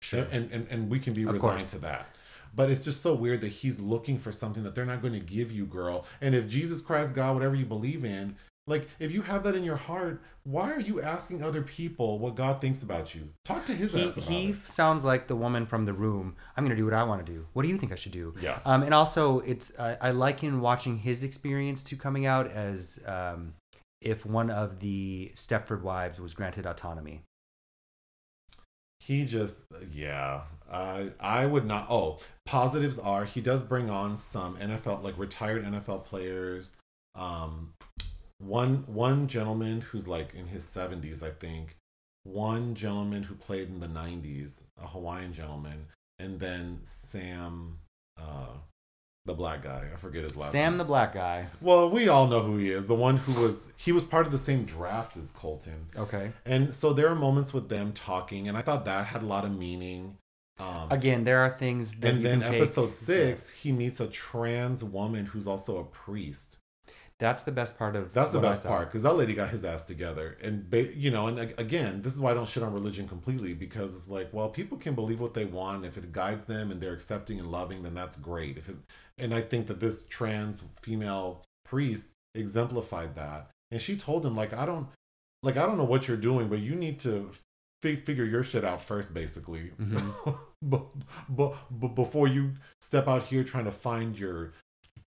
Speaker 2: Sure.
Speaker 1: and and, and we can be
Speaker 2: Of
Speaker 1: resigned
Speaker 2: course.
Speaker 1: to that. But it's just so weird that he's looking for something that they're not going to give you, girl. And if Jesus Christ, God, whatever you believe in, like if you have that in your heart, why are you asking other people what God thinks about you? Talk to his
Speaker 2: he,
Speaker 1: ass
Speaker 2: he
Speaker 1: it.
Speaker 2: sounds like the woman from the room. I'm going to do what I want to do. What do you think I should do?
Speaker 1: Yeah.
Speaker 2: Um, and also, it's I, I liken watching his experience to coming out as um, if one of the Stepford wives was granted autonomy.
Speaker 1: He just, yeah. I I would not. Oh, positives are he does bring on some NFL like retired NFL players. Um, one one gentleman who's like in his seventies, I think. One gentleman who played in the nineties, a Hawaiian gentleman, and then Sam, uh, the black guy. I forget his last. Name.
Speaker 2: Sam
Speaker 1: name.
Speaker 2: the black guy.
Speaker 1: Well, we all know who he is. The one who was he was part of the same draft as Colton.
Speaker 2: Okay.
Speaker 1: And so there are moments with them talking, and I thought that had a lot of meaning. Um,
Speaker 2: Again, there are things that
Speaker 1: and
Speaker 2: you
Speaker 1: then
Speaker 2: can take-
Speaker 1: episode six, he meets a trans woman who's also a priest.
Speaker 2: That's the best part of.
Speaker 1: That's the best part because that lady got his ass together, and ba- you know, and again, this is why I don't shit on religion completely because it's like, well, people can believe what they want. If it guides them and they're accepting and loving, then that's great. If it, and I think that this trans female priest exemplified that, and she told him like, I don't, like, I don't know what you're doing, but you need to fi- figure your shit out first, basically,
Speaker 2: Mhm.
Speaker 1: but, but, but before you step out here trying to find your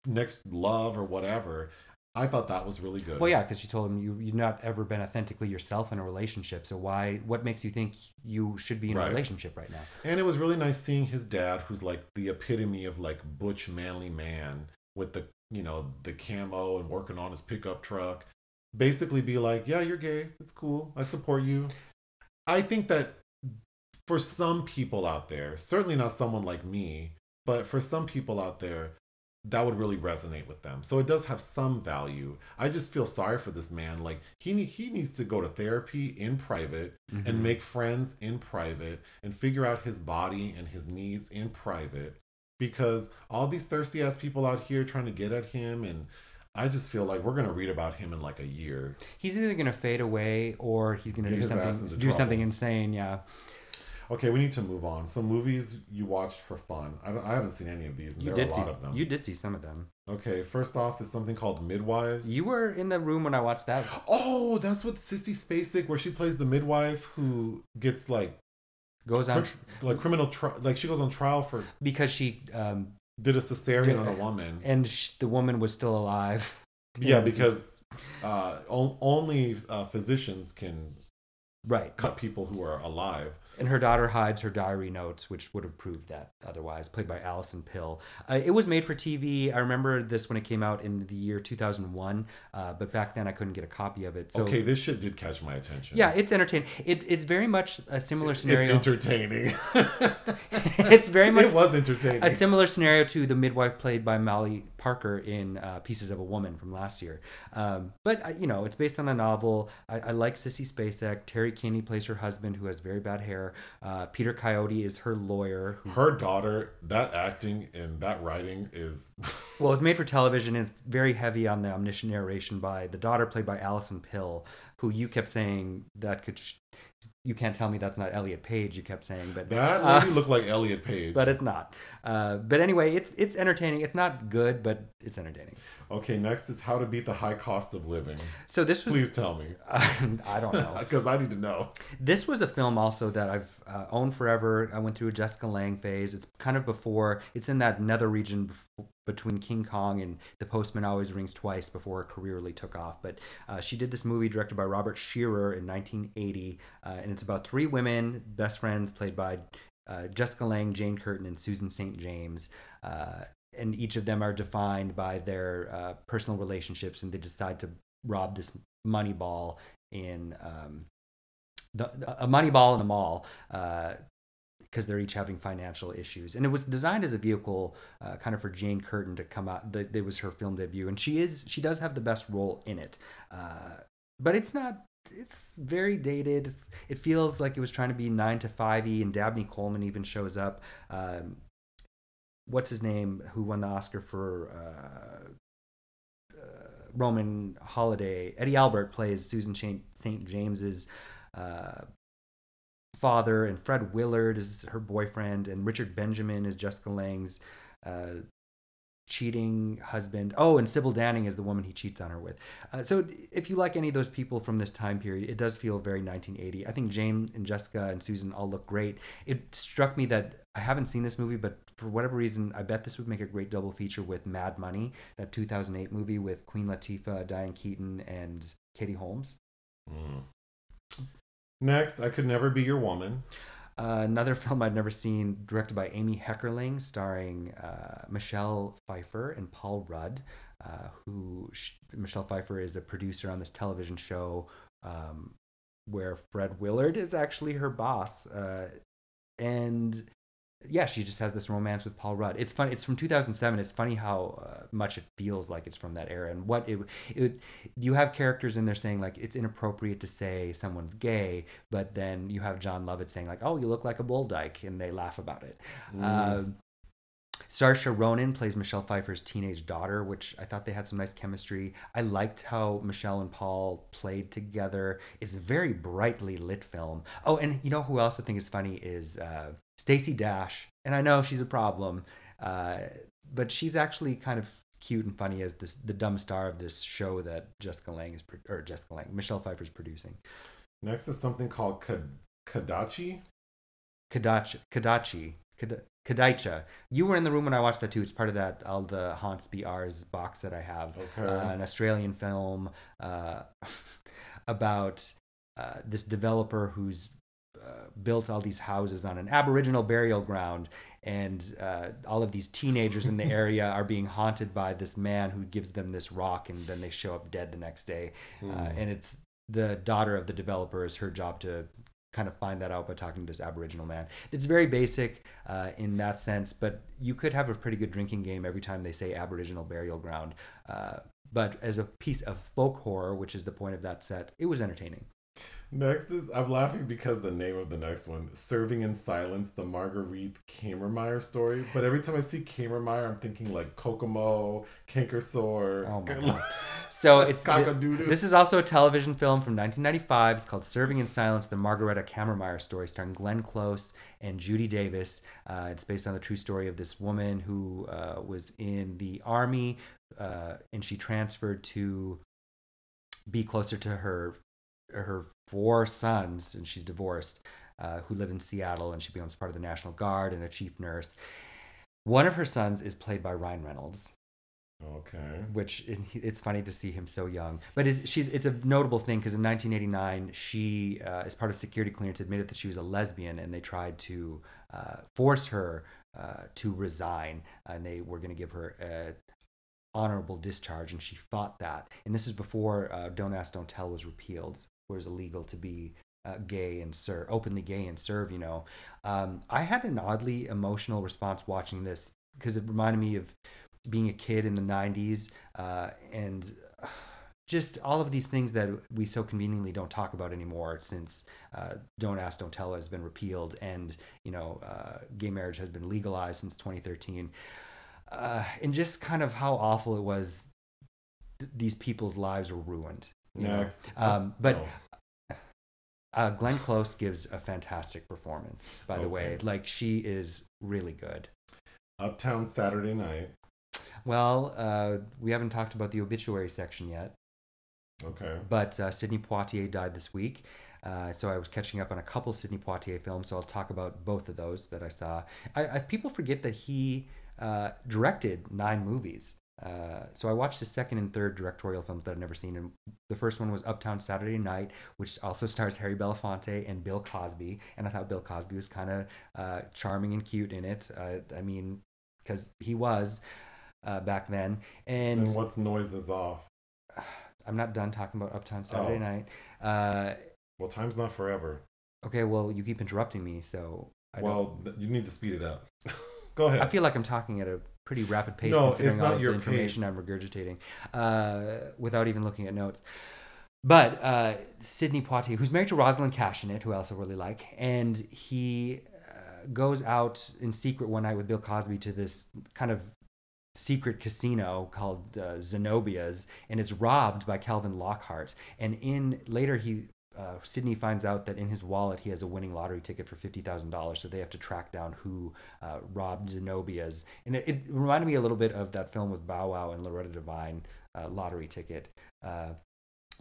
Speaker 1: next love or whatever. I thought that was really good.
Speaker 2: Well, yeah, because you told him you you've not ever been authentically yourself in a relationship. So why? What makes you think you should be in
Speaker 1: Right.
Speaker 2: a relationship right now?
Speaker 1: And it was really nice seeing his dad, who's like the epitome of like butch manly man with the you know the camo and working on his pickup truck, basically be like, yeah, you're gay, it's cool, I support you. I think that for some people out there, certainly not someone like me, but for some people out there, that would really resonate with them. So it does have some value. I just feel sorry for this man. Like he ne- he needs to go to therapy in private
Speaker 2: Mhm.
Speaker 1: and make friends in private and figure out his body and his needs in private because all these thirsty ass people out here trying to get at him and I just feel like we're gonna read about him in like a year.
Speaker 2: he's either gonna fade away or he's gonna
Speaker 1: Get
Speaker 2: do something do something insane. Yeah.
Speaker 1: Okay, we need to move on. So movies you watched for fun. I, I haven't seen any of these, and
Speaker 2: You
Speaker 1: there are
Speaker 2: did
Speaker 1: a
Speaker 2: see
Speaker 1: lot of them.
Speaker 2: you did see some of them.
Speaker 1: Okay, first off is something called Midwives.
Speaker 2: You were in the room when I watched that.
Speaker 1: Oh, that's with Sissy Spacek, where she plays the midwife who gets like
Speaker 2: Goes on
Speaker 1: cri- like criminal tri- like she goes on trial for
Speaker 2: because she um
Speaker 1: did a cesarean
Speaker 2: Did-
Speaker 1: on a woman.
Speaker 2: and sh- the woman was still alive.
Speaker 1: Yeah, because uh, on- only uh, physicians can
Speaker 2: right.
Speaker 1: cut people who are alive.
Speaker 2: And her daughter hides her diary notes, which would have proved that otherwise. Played by Alison Pill. Uh, it was made for TV. I remember this when it came out in the year 2001, uh, but back then I couldn't get a copy of it. So
Speaker 1: okay, this shit did catch my attention.
Speaker 2: yeah, it's entertaining. It, it's very much a similar scenario.
Speaker 1: it's entertaining.
Speaker 2: It's very much
Speaker 1: It was entertaining.
Speaker 2: a similar scenario to the midwife played by Molly Parker in uh, Pieces of a Woman from last year. Um, but, uh, you know, it's based on a novel. I, I like Sissy Spacek. Terry Kinney plays her husband, who has very bad hair. Uh, Peter Coyote is her lawyer. Who,
Speaker 1: Her daughter, that acting and that writing is
Speaker 2: well, it's made for television, and it's very heavy on the omniscient narration by the daughter, played by Alison Pill, who you kept saying that could. Sh- you can't tell me that's not Elliot Page. You kept saying, but
Speaker 1: that
Speaker 2: Uh,
Speaker 1: lady looked like Elliot Page.
Speaker 2: but it's not. Uh, but anyway, it's it's entertaining. It's not good, but it's entertaining.
Speaker 1: okay, next is how to beat the high cost of living.
Speaker 2: So this was
Speaker 1: Please tell me,
Speaker 2: I don't know.
Speaker 1: because I need to know.
Speaker 2: This was a film also that I've uh, owned forever. I went through a Jessica Lange phase. It's kind of before. It's in that nether region between King Kong and The Postman Always Rings Twice before her career really took off. But uh, she did this movie directed by Robert Scheerer in 1980, uh, and it's about three women, best friends, played by uh, Jessica Lange, Jane Curtin, and Susan St. James. Uh, and each of them are defined by their uh, personal relationships, and they decide to rob this money ball in um, the, a money ball in the mall because they're each having financial issues. And it was designed as a vehicle, uh, kind of for Jane Curtin to come out. That it was her film debut, and she is she does have the best role in it. Uh, but it's not. It's very dated. It's, it feels like it was trying to be nine to five e, and Dabney Coleman even shows up. Um, what's his name who won the Oscar for uh, uh, Roman Holiday. Eddie Albert plays Susan St. James's uh, father, and Fred Willard is her boyfriend, and Richard Benjamin is Jessica Lange's uh, cheating husband. Oh, and Sybil Danning is the woman he cheats on her with. Uh, so if you like any of those people from this time period, it does feel very 1980. I think Jane and Jessica and Susan all look great. It struck me that I haven't seen this movie, but for whatever reason, I bet this would make a great double feature with Mad Money, that 2008 movie with Queen Latifah, Diane Keaton, and Katie Holmes.
Speaker 1: Mm. Next, I Could Never Be Your Woman.
Speaker 2: Uh, another film I'd never seen, directed by Amy Heckerling, starring uh, Michelle Pfeiffer and Paul Rudd, uh, who Michelle Pfeiffer is a producer on this television show um, where Fred Willard is actually her boss. Uh, and yeah, she just has this romance with Paul Rudd. It's funny. It's from 2007. It's funny how uh, much it feels like it's from that era. And what it, it, you have characters in there saying like it's inappropriate to say someone's gay, but then you have Jon Lovitz saying like, "Oh, you look like a bull dyke," and they laugh about it. Mm. Uh, Saoirse Ronan plays Michelle Pfeiffer's teenage daughter, which I thought they had some nice chemistry. I liked how Michelle and Paul played together. It's a very brightly lit film. Oh, and you know who else I think is funny is uh, Stacey Dash, and I know she's a problem, uh, but she's actually kind of cute and funny as this the dumb star of this show that Jessica Lange is or Jessica Lange Michelle Pfeiffer is producing.
Speaker 1: Next is something called Kadachi.
Speaker 2: Kadachi. Kadachi. Kadacha. You were in the room when I watched that too. It's part of that all the haunts Be Ours box that I have. Okay. Uh, an Australian film uh, about uh, this developer who's built all these houses on an Aboriginal burial ground, and uh, all of these teenagers in the area are being haunted by this man who gives them this rock, and then they show up dead the next day. Mm. and it's the daughter of the developer. is her job to kind of find that out by talking to this Aboriginal man. It's very basic uh, in that sense, but you could have a pretty good drinking game every time they say Aboriginal burial ground. Uh, but as a piece of folk horror, which is the point of that set, it was entertaining.
Speaker 1: Next is I'm laughing because the name of the next one, Serving in Silence, the Marguerite Cammermeyer story. But every time I see Cammermeyer, I'm thinking like Kokomo, Cankersore. Oh my God.
Speaker 2: So it's this is also a television film from 1995. It's called Serving in Silence, the Margareta Cammermeyer story, starring Glenn Close and Judy Davis. Uh, it's based on the true story of this woman who uh, was in the army uh, and she transferred to be closer to her her four sons, and she's divorced, uh, who live in Seattle, and she becomes part of the National Guard and a chief nurse. One of her sons is played by Ryan Reynolds.
Speaker 1: Okay.
Speaker 2: Which it's funny to see him so young, but it's she's it's a notable thing because in 1989 she, uh, as part of security clearance, admitted that she was a lesbian, and they tried to uh, force her uh, to resign, and they were going to give her a honorable discharge, and she fought that. And this is before uh, "Don't Ask, Don't Tell" was repealed, where it's illegal to be uh, gay and serve, openly gay and serve. You know, um, I had an oddly emotional response watching this because it reminded me of being a kid in the '90s uh, and. just all of these things that we so conveniently don't talk about anymore since uh, don't ask don't tell has been repealed and you know uh, gay marriage has been legalized since 2013 uh, and just kind of how awful it was th- these people's lives were ruined
Speaker 1: Next.
Speaker 2: Um, but oh. uh, Glenn Close gives a fantastic performance, by the okay. way. Like, she is really good.
Speaker 1: Uptown Saturday Night.
Speaker 2: Well, uh, we haven't talked about the obituary section yet.
Speaker 1: Okay.
Speaker 2: But uh, Sidney Poitier died this week. Uh, so I was catching up on a couple Sidney Poitier films, so I'll talk about both of those that I saw. I, I people forget that he uh, directed nine movies. Uh, so I watched the second and third directorial films that I've never seen, and the first one was Uptown Saturday Night, which also stars Harry Belafonte and Bill Cosby, and I thought Bill Cosby was kind of uh, charming and cute in it. Uh, I mean, because he was uh, back then. And,
Speaker 1: and what's noises off?
Speaker 2: I'm not done talking about Uptown Saturday oh. Night. Uh,
Speaker 1: well, time's not forever.
Speaker 2: Okay, well, you keep interrupting me, so.
Speaker 1: I well, don't... you need to speed it up. Go ahead.
Speaker 2: I feel like I'm talking at a pretty rapid pace no, considering all the information pace. I'm regurgitating uh, without even looking at notes. But uh, Sidney Poitier, who's married to Rosalind Cash in it, who I also really like, and he uh, goes out in secret one night with Bill Cosby to this kind of secret casino called uh, Zenobia's, and it's robbed by Calvin Lockhart. And in later, he uh, Sidney finds out that in his wallet he has a winning lottery ticket for fifty thousand dollars. So they have to track down who uh, robbed Zenobia's, and it, it, reminded me a little bit of that film with Bow Wow and Loretta Devine, uh, Lottery Ticket. Uh,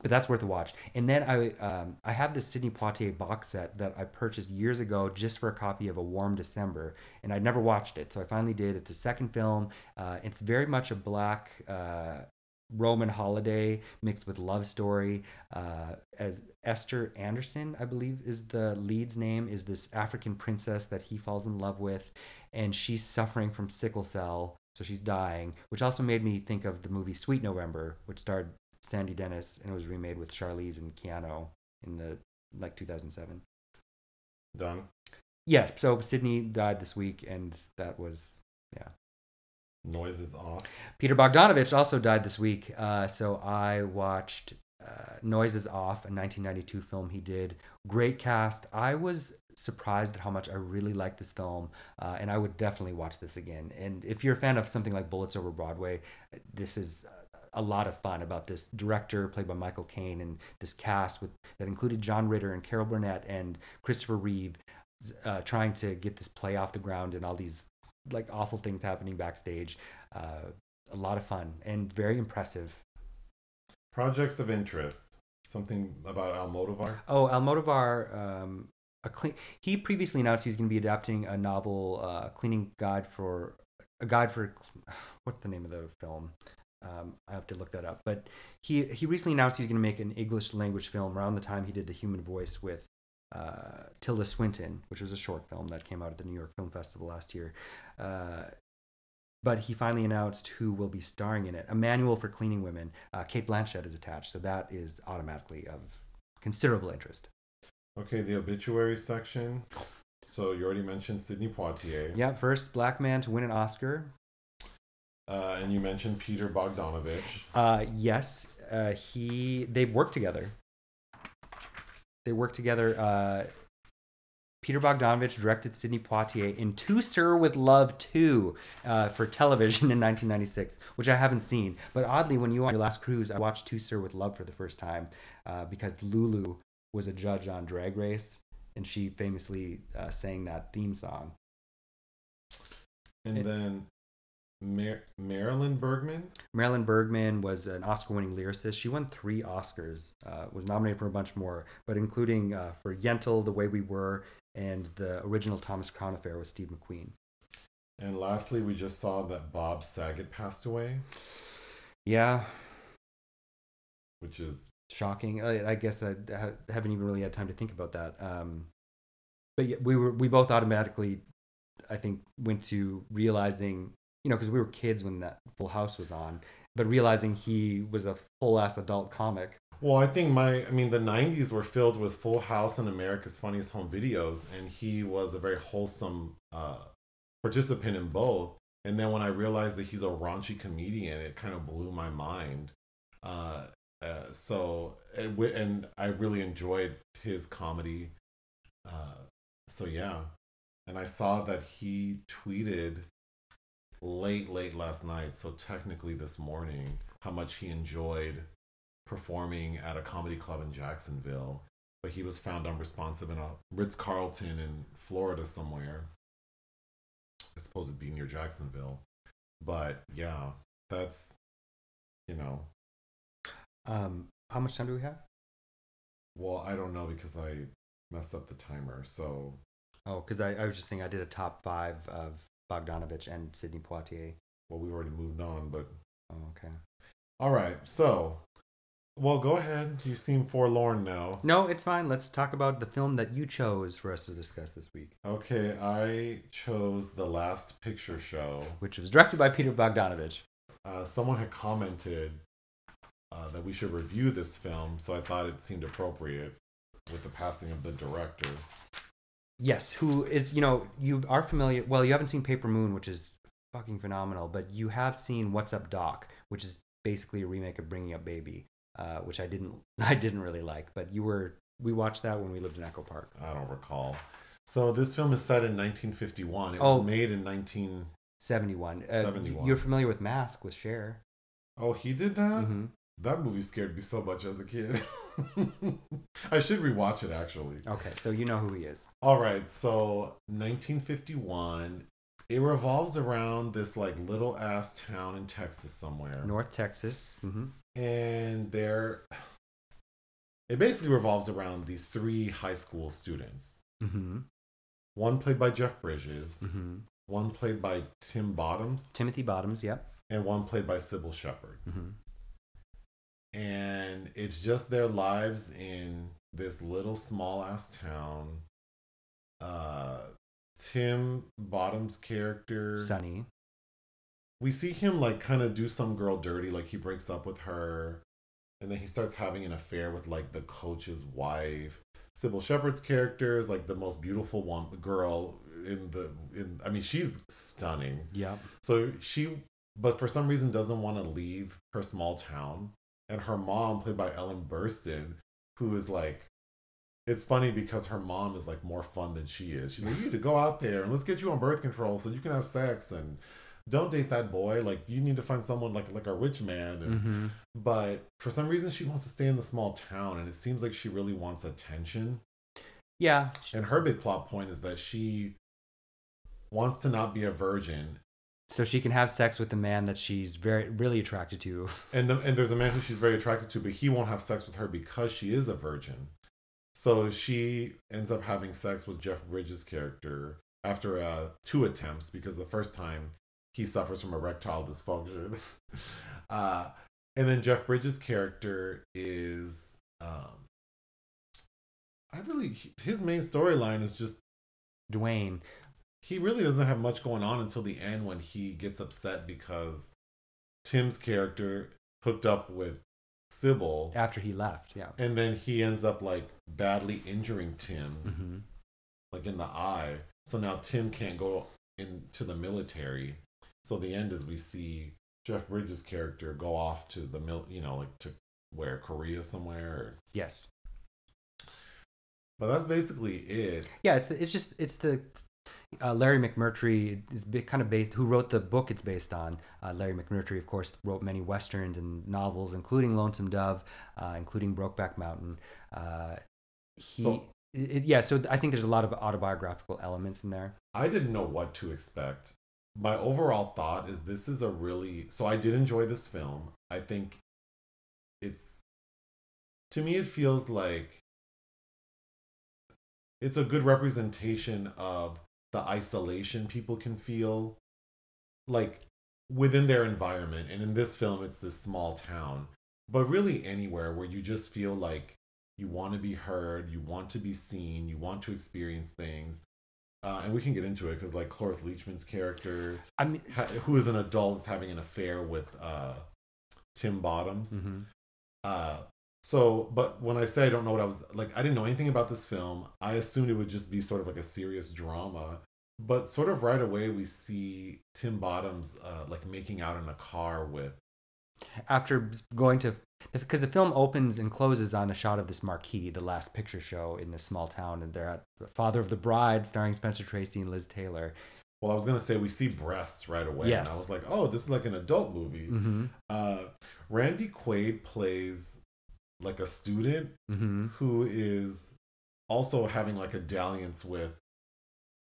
Speaker 2: but that's worth a watch. And then I um, I have this Sidney Poitier box set that I purchased years ago just for a copy of A Warm December, and I'd never watched it, so I finally did. It's a second film. Uh, it's very much a black. Roman holiday mixed with love story. Uh, as Esther Anderson, I believe, is the lead's name, is this African princess that he falls in love with, and she's suffering from sickle cell, so she's dying. Which also made me think of the movie Sweet November, which starred Sandy Dennis, and it was remade with Charlize and Keanu in the like 2007.
Speaker 1: Done.
Speaker 2: Yes. So Sidney died this week, and that was yeah.
Speaker 1: Noises Off.
Speaker 2: Peter Bogdanovich also died this week. Uh, so I watched uh, Noises Off, a 1992 film he did. Great cast. I was surprised at how much I really liked this film, uh, and I would definitely watch this again. And if you're a fan of something like Bullets Over Broadway, this is a lot of fun about this director played by Michael Caine and this cast with that included John Ritter and Carol Burnett and Christopher Reeve uh, trying to get this play off the ground and all these like awful things happening backstage. Uh, a lot of fun and very impressive.
Speaker 1: Projects of interest. Something about Almodovar.
Speaker 2: Oh, Almodovar. Um, a clean. He previously announced he was going to be adapting a novel, uh, cleaning guide for a guide for what's the name of the film? Um, I have to look that up. But he he recently announced he's going to make an English language film around the time he did The Human Voice with uh, Tilda Swinton, which was a short film that came out at the New York Film Festival last year. Uh, but he finally announced who will be starring in it. A manual for cleaning women. Uh, Cate Blanchett is attached, so that is automatically of considerable interest.
Speaker 1: Okay, the obituary section. So you already mentioned Sidney Poitier.
Speaker 2: Yeah, first black man to win an Oscar.
Speaker 1: Uh, and you mentioned Peter Bogdanovich.
Speaker 2: Uh, yes, uh, he they worked together. They worked together. Uh, Peter Bogdanovich directed Sidney Poitier in To Sir with Love 2 uh, for television in 1996, which I haven't seen. But oddly, when you were on your last cruise, I watched To Sir with Love for the first time uh, because Lulu was a judge on Drag Race, and she famously uh, sang that theme song.
Speaker 1: And it, then Mar- Marilyn Bergman.
Speaker 2: Marilyn Bergman was an Oscar-winning lyricist. She won three Oscars. Uh, was nominated for a bunch more, but including uh, for Yentl, The Way We Were, and the original Thomas Crown Affair with Steve McQueen.
Speaker 1: And lastly, we just saw that Bob Saget passed away.
Speaker 2: Yeah.
Speaker 1: Which is
Speaker 2: shocking. I, I guess I haven't even really had time to think about that. Um, but yeah, we were we both automatically, I think, went to realizing you know, because we were kids when that Full House was on, but realizing he was a full ass adult comic.
Speaker 1: Well, I think my, I mean, the 90s were filled with Full House and America's Funniest Home Videos, and he was a very wholesome uh, participant in both. And then when I realized that he's a raunchy comedian, it kind of blew my mind. Uh, uh, so, and I really enjoyed his comedy. Uh, so, yeah. And I saw that he tweeted late, late last night, so technically this morning, how much he enjoyed performing at a comedy club in Jacksonville. But he was found unresponsive in a Ritz Carlton in Florida somewhere. I suppose it'd be near Jacksonville. But yeah, that's, you know.
Speaker 2: Um, how much time do we have?
Speaker 1: Well, I don't know because I messed up the timer. So.
Speaker 2: Oh, because I, I was just thinking I did a top five of Bogdanovich and Sidney Poitier.
Speaker 1: Well, we've already moved on, but.
Speaker 2: Oh, okay.
Speaker 1: All right. So, well, go ahead. You seem forlorn now.
Speaker 2: No, it's fine. Let's talk about the film that you chose for us to discuss this week.
Speaker 1: Okay, I chose The Last Picture Show,
Speaker 2: which was directed by Peter Bogdanovich.
Speaker 1: Uh, someone had commented uh, that we should review this film, so I thought it seemed appropriate with the passing of the director.
Speaker 2: Yes, who is you know you are familiar. Well, you haven't seen Paper Moon, which is fucking phenomenal, but you have seen What's Up Doc, which is basically a remake of Bringing Up Baby, uh, which I didn't I didn't really like. But you were we watched that when we lived in Echo Park.
Speaker 1: I don't recall. So this film is set in 1951. It was
Speaker 2: Oh.
Speaker 1: made in 19.
Speaker 2: 71. Uh,
Speaker 1: 71.
Speaker 2: You're familiar with Mask with Cher.
Speaker 1: Oh, he did that.
Speaker 2: hmm
Speaker 1: That movie scared me so much as a kid. I should rewatch it actually.
Speaker 2: Okay, so you know who he is.
Speaker 1: All right, so 1951. It revolves around this like little ass town in Texas somewhere,
Speaker 2: North Texas. hmm
Speaker 1: and there. It basically revolves around these three high school students.
Speaker 2: hmm
Speaker 1: One played by Jeff Bridges,
Speaker 2: hmm
Speaker 1: one played by Tim Bottoms,
Speaker 2: Timothy Bottoms. Yep.
Speaker 1: and one played by Cybill Shepherd. And it's just their lives in this little small ass town. Uh, Tim Bottom's character,
Speaker 2: Sonny.
Speaker 1: we see him like kind of do some girl dirty, like he breaks up with her, and then he starts having an affair with like the coach's wife. Cybill Shepherd's character is like the most beautiful one girl in the in. I mean, she's stunning.
Speaker 2: Yeah.
Speaker 1: So she, but for some reason, doesn't want to leave her small town. And her mom, played by Ellen Burstyn, who is like, it's funny because her mom is like more fun than she is. She's like, you need to go out there and let's get you on birth control so you can have sex and don't date that boy. Like you need to find someone like like a rich man. And,
Speaker 2: hmm
Speaker 1: But for some reason, she wants to stay in the small town, and it seems like she really wants attention.
Speaker 2: Yeah.
Speaker 1: And her big plot point is that she wants to not be a virgin
Speaker 2: So she can have sex with the man that she's very really attracted to.
Speaker 1: and the, and there's a man who she's very attracted to, but he won't have sex with her because she is a virgin. So she ends up having sex with Jeff Bridges' character after uh, two attempts because the first time he suffers from erectile dysfunction, uh, and then Jeff Bridges' character is um, I really his main storyline is just
Speaker 2: Duane.
Speaker 1: He really doesn't have much going on until the end when he gets upset because Tim's character hooked up with Cybill,
Speaker 2: After he left. Yeah.
Speaker 1: and then he ends up like badly injuring Tim,
Speaker 2: hmm
Speaker 1: like in the eye. So now Tim can't go into the military. So the end is we see Jeff Bridges' character go off to the mil, you know, like to where Korea somewhere.
Speaker 2: Yes.
Speaker 1: But that's basically it.
Speaker 2: Yeah. It's the, it's just it's the uh, Larry McMurtry is kind of based. Who wrote the book it's based on? Uh, Larry McMurtry, of course, wrote many westerns and novels, including Lonesome Dove, uh, including Brokeback Mountain. Uh, he.
Speaker 1: So-
Speaker 2: it- it- yeah, so I think there's a lot of autobiographical elements in there.
Speaker 1: I didn't know what to expect. My overall thought is this is a really so I did enjoy this film. I think it's to me it feels like it's a good representation of the isolation people can feel like within their environment and in this film it's this small town but really anywhere where you just feel like you want to be heard you want to be seen you want to experience things uh, and we can get into it because like Cloris Leachman's character,
Speaker 2: I mean,
Speaker 1: ha- who is an adult, is having an affair with uh, Tim Bottoms.
Speaker 2: mhm.
Speaker 1: Uh, so, but when I say I don't know what I was like, I didn't know anything about this film. I assumed it would just be sort of like a serious drama. But sort of right away, we see Tim Bottoms uh, like making out in a car with.
Speaker 2: after going to because the film opens and closes on a shot of this marquee, the last picture show in this small town, and they're at Father of the Bride, starring Spencer Tracy and Liz Taylor.
Speaker 1: Well, I was gonna say we see breasts right away, and I was like, oh, this is like an adult movie.
Speaker 2: Mm-hmm.
Speaker 1: Uh, Randy Quaid plays like a student
Speaker 2: Mm-hmm.
Speaker 1: who is also having like a dalliance with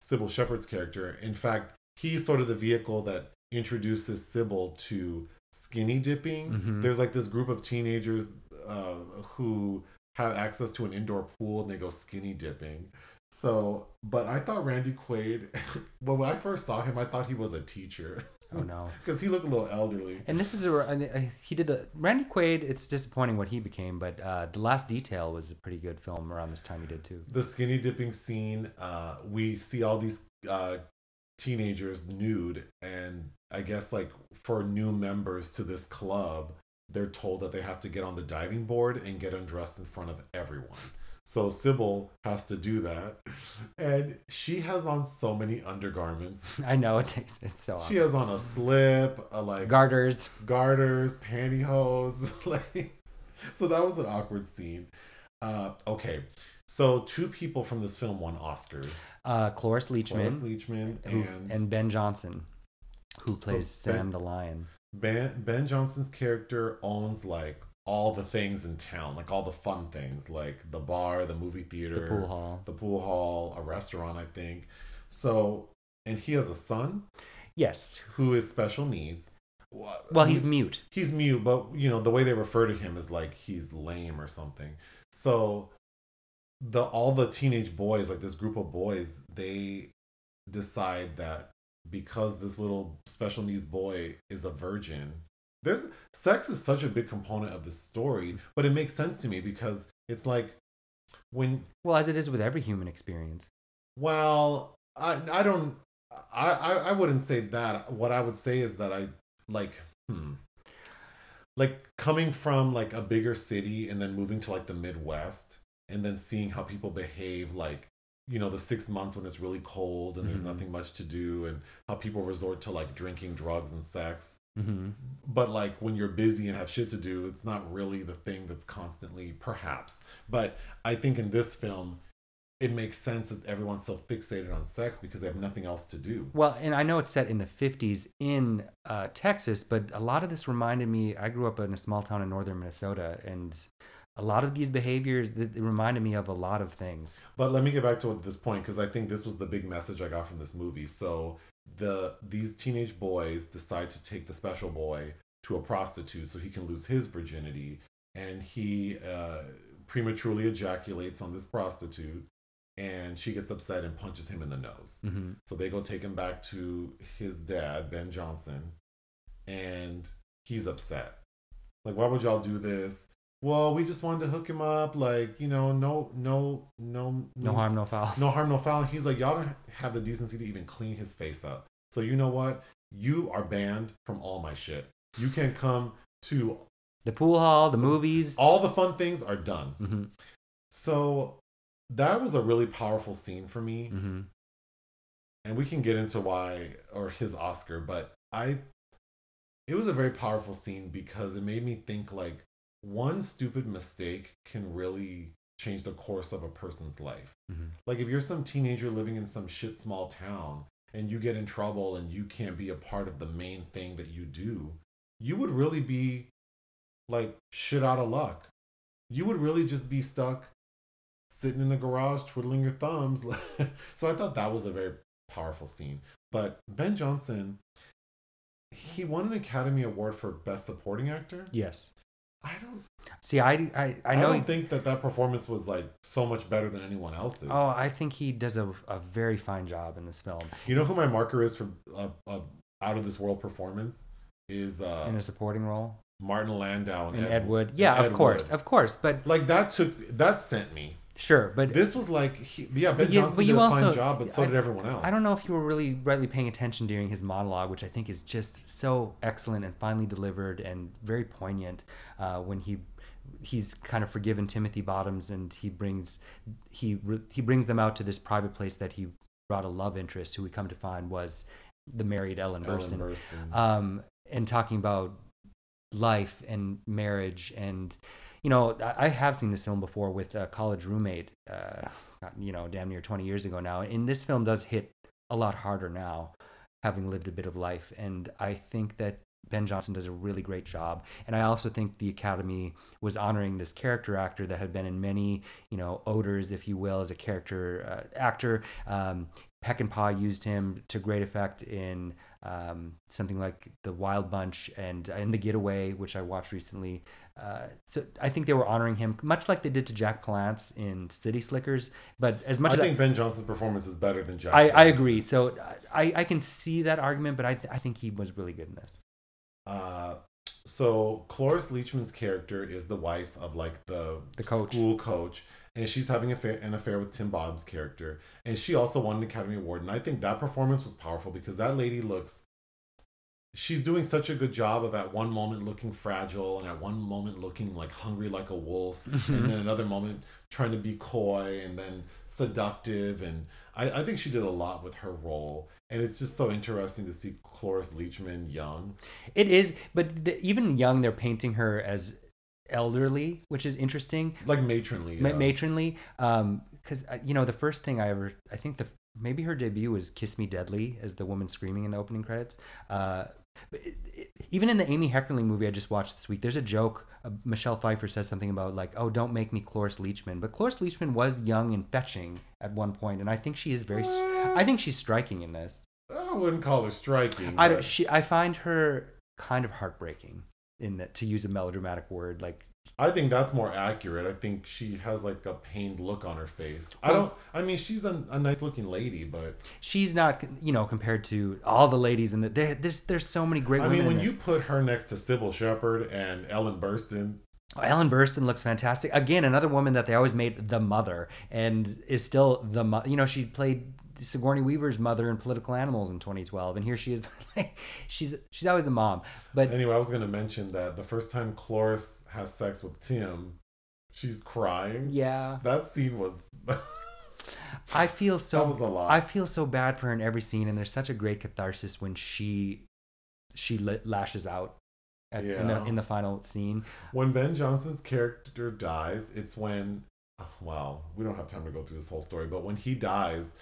Speaker 1: Cybill Shepherd's character. In fact, he's sort of the vehicle that introduces Cybill to skinny dipping.
Speaker 2: Mhm.
Speaker 1: There's like this group of teenagers uh, who have access to an indoor pool and they go skinny dipping. So, but I thought Randy Quaid, when I first saw him, I thought he was a teacher
Speaker 2: Oh no!
Speaker 1: because he looked a little elderly.
Speaker 2: And this is a, he did the Randy Quaid. It's disappointing what he became, but uh, the Last Detail was a pretty good film around this time he did too.
Speaker 1: the skinny dipping scene uh we see all these uh teenagers nude and i guess like for new members to this club they're told that they have to get on the diving board and get undressed in front of everyone so cybill has to do that and she has on so many undergarments
Speaker 2: I know it takes it's so long.
Speaker 1: she has on a slip a like
Speaker 2: garters.
Speaker 1: garters, pantyhose. like, so that was an awkward scene. Uh, okay, So two people from this film won Oscars.
Speaker 2: Uh, Cloris Leachman
Speaker 1: Cloris Leachman and,
Speaker 2: and Ben Johnson, who plays
Speaker 1: Ben-
Speaker 2: Sam the Lion.
Speaker 1: Ben Ben Johnson's character owns like all the things in town, like all the fun things, like the bar, the movie theater,
Speaker 2: The pool hall.
Speaker 1: the pool hall, a restaurant, I think. So, and he has a son
Speaker 2: Yes.
Speaker 1: who is special needs.
Speaker 2: Well, he's mute.
Speaker 1: he's mute, but you know the way they refer to him is like he's lame or something. So the all the teenage boys, like this group of boys, they decide that because this little special needs boy is a virgin, there's sex is such a big component of the story, but it makes sense to me because it's like when
Speaker 2: Well, as it is with every human experience.
Speaker 1: well, I I don't I I, I wouldn't say that. What I would say is that I like hmm like coming from like a bigger city and then moving to like the Midwest and then seeing how people behave like you know the six months when it's really cold and there's
Speaker 2: Mhm.
Speaker 1: nothing much to do and how people resort to like drinking drugs and sex
Speaker 2: hmm
Speaker 1: but like when you're busy and have shit to do it's not really the thing that's constantly perhaps but i think in this film it makes sense that everyone's so fixated on sex because they have nothing else to do
Speaker 2: Well, and I know it's set in the 50s in uh, Texas, but a lot of this reminded me. I grew up in a small town in northern Minnesota, and a lot of these behaviors that reminded me of a lot of things.
Speaker 1: but let me get back to this point because i think this was the big message i got from this movie so the these teenage boys decide to take the special boy to a prostitute so he can lose his virginity and he uh, prematurely ejaculates on this prostitute and she gets upset and punches him in the nose
Speaker 2: hmm
Speaker 1: So they go take him back to his dad, Ben Johnson, and he's upset. Like, why would y'all do this? Well, we just wanted to hook him up. Like, you know, no, no, no,
Speaker 2: No harm, no foul.
Speaker 1: no harm, no foul. He's like, y'all don't have the decency to even clean his face up. So you know what? You are banned from all my shit. You can't come to
Speaker 2: The pool hall, the movies.
Speaker 1: all the fun things are done.
Speaker 2: hmm
Speaker 1: So that was a really powerful scene for me.
Speaker 2: hmm
Speaker 1: and we can get into why or his Oscar, but I it was a very powerful scene because it made me think like one stupid mistake can really change the course of a person's life.
Speaker 2: Mhm.
Speaker 1: Like if you're some teenager living in some shit small town and you get in trouble and you can't be a part of the main thing that you do, you would really be like shit out of luck. You would really just be stuck sitting in the garage twiddling your thumbs. so I thought that was a very powerful scene. But Ben Johnson, he won an Academy Award for Best Supporting Actor.
Speaker 2: Yes.
Speaker 1: I don't.
Speaker 2: See, I, I, I
Speaker 1: I, don't think that that performance was like so much better than anyone else's.
Speaker 2: oh, I think he does a, a very fine job in this film
Speaker 1: you know who my marker is for a, a out of this world performance is uh,
Speaker 2: in a supporting role.
Speaker 1: Martin Landau and,
Speaker 2: And
Speaker 1: Ed-
Speaker 2: Ed Wood. Yeah,
Speaker 1: Ed
Speaker 2: of course,
Speaker 1: Wood.
Speaker 2: of course. But
Speaker 1: Like that took that sent me.
Speaker 2: Sure, but
Speaker 1: This was like he, yeah, Ben
Speaker 2: you-
Speaker 1: Johnson did a
Speaker 2: also-
Speaker 1: fine job, but so
Speaker 2: I-
Speaker 1: did everyone else.
Speaker 2: I don't know if you were really rightly paying attention during his monologue, which I think is just so excellent and finely delivered and very poignant uh, when he he's kind of forgiven Timothy Bottoms and he brings he he brings them out to this private place that he brought a love interest who we come to find was the married Ellen
Speaker 1: Ellen
Speaker 2: Burstyn
Speaker 1: Burstyn.
Speaker 2: um, and talking about life and marriage and you know I, have seen this film before with a college roommate uh, you know damn near 20 years ago now and this film does hit a lot harder now having lived a bit of life and i think that ben johnson does a really great job and i also think the academy was honoring this character actor that had been in many you know oaters if you will as a character uh, actor um, Peckinpah used him to great effect in um, something like The Wild Bunch and in The Getaway, which I watched recently. Uh, so I think they were honoring him much like they did to Jack Palance in City Slickers. But as much
Speaker 1: I
Speaker 2: as
Speaker 1: think Ben Johnson's performance is better than Jack.
Speaker 2: I, I, I agree. So I, I can see that argument, but I, th- I think he was really good in this.
Speaker 1: Uh, so Cloris Leachman's character is the wife of like the
Speaker 2: The coach.
Speaker 1: school coach, and she's having affair, an affair with Tim Bob's character, and she also won an Academy Award. And I think that performance was powerful because that lady looks. She's doing such a good job of at one moment looking fragile and at one moment looking like hungry like a wolf, and then another moment trying to be coy and then seductive. And I, I think she did a lot with her role. And it's just so interesting to see Cloris Leachman young.
Speaker 2: It is, but the, even young, they're painting her as elderly, which is interesting.
Speaker 1: Like matronly.
Speaker 2: Ma-
Speaker 1: yeah.
Speaker 2: matronly because uh, you know the first thing i ever i think the maybe her debut was kiss me deadly as the woman screaming in the opening credits uh, but it, it, even in the amy heckerling movie i just watched this week there's a joke uh, michelle pfeiffer says something about like oh don't make me cloris leachman but cloris leachman was young and fetching at one point and i think she is very
Speaker 1: Uh,
Speaker 2: i think she's striking in this
Speaker 1: I wouldn't call her striking.
Speaker 2: i
Speaker 1: but-
Speaker 2: don't she i find her kind of heartbreaking in that to use a melodramatic word like
Speaker 1: I think that's more accurate. I think she has like a pained look on her face. I don't. I mean, she's a, a nice looking lady, but
Speaker 2: she's not you know compared to all the ladies in the there, there's there's so many great women.
Speaker 1: I
Speaker 2: mean,
Speaker 1: when you put her next to Cybill Shepherd and Ellen Burstyn, oh,
Speaker 2: Ellen Burstyn looks fantastic. Again, another woman that they always made the mother and is still the mother. You know, she played Sigourney Weaver's mother in Political Animals in 2012, and here she is. she's she's always the mom. But
Speaker 1: anyway, I was going to mention that the first time Cloris has sex with Tim, she's crying.
Speaker 2: yeah,
Speaker 1: That scene was.
Speaker 2: I feel so.
Speaker 1: That was a lot.
Speaker 2: I feel so bad for her in every scene, and there's such a great catharsis when she she lashes out at, in the in the final scene.
Speaker 1: when Ben Johnson's character dies, it's when. Oh, well, we don't have time to go through this whole story, but when he dies,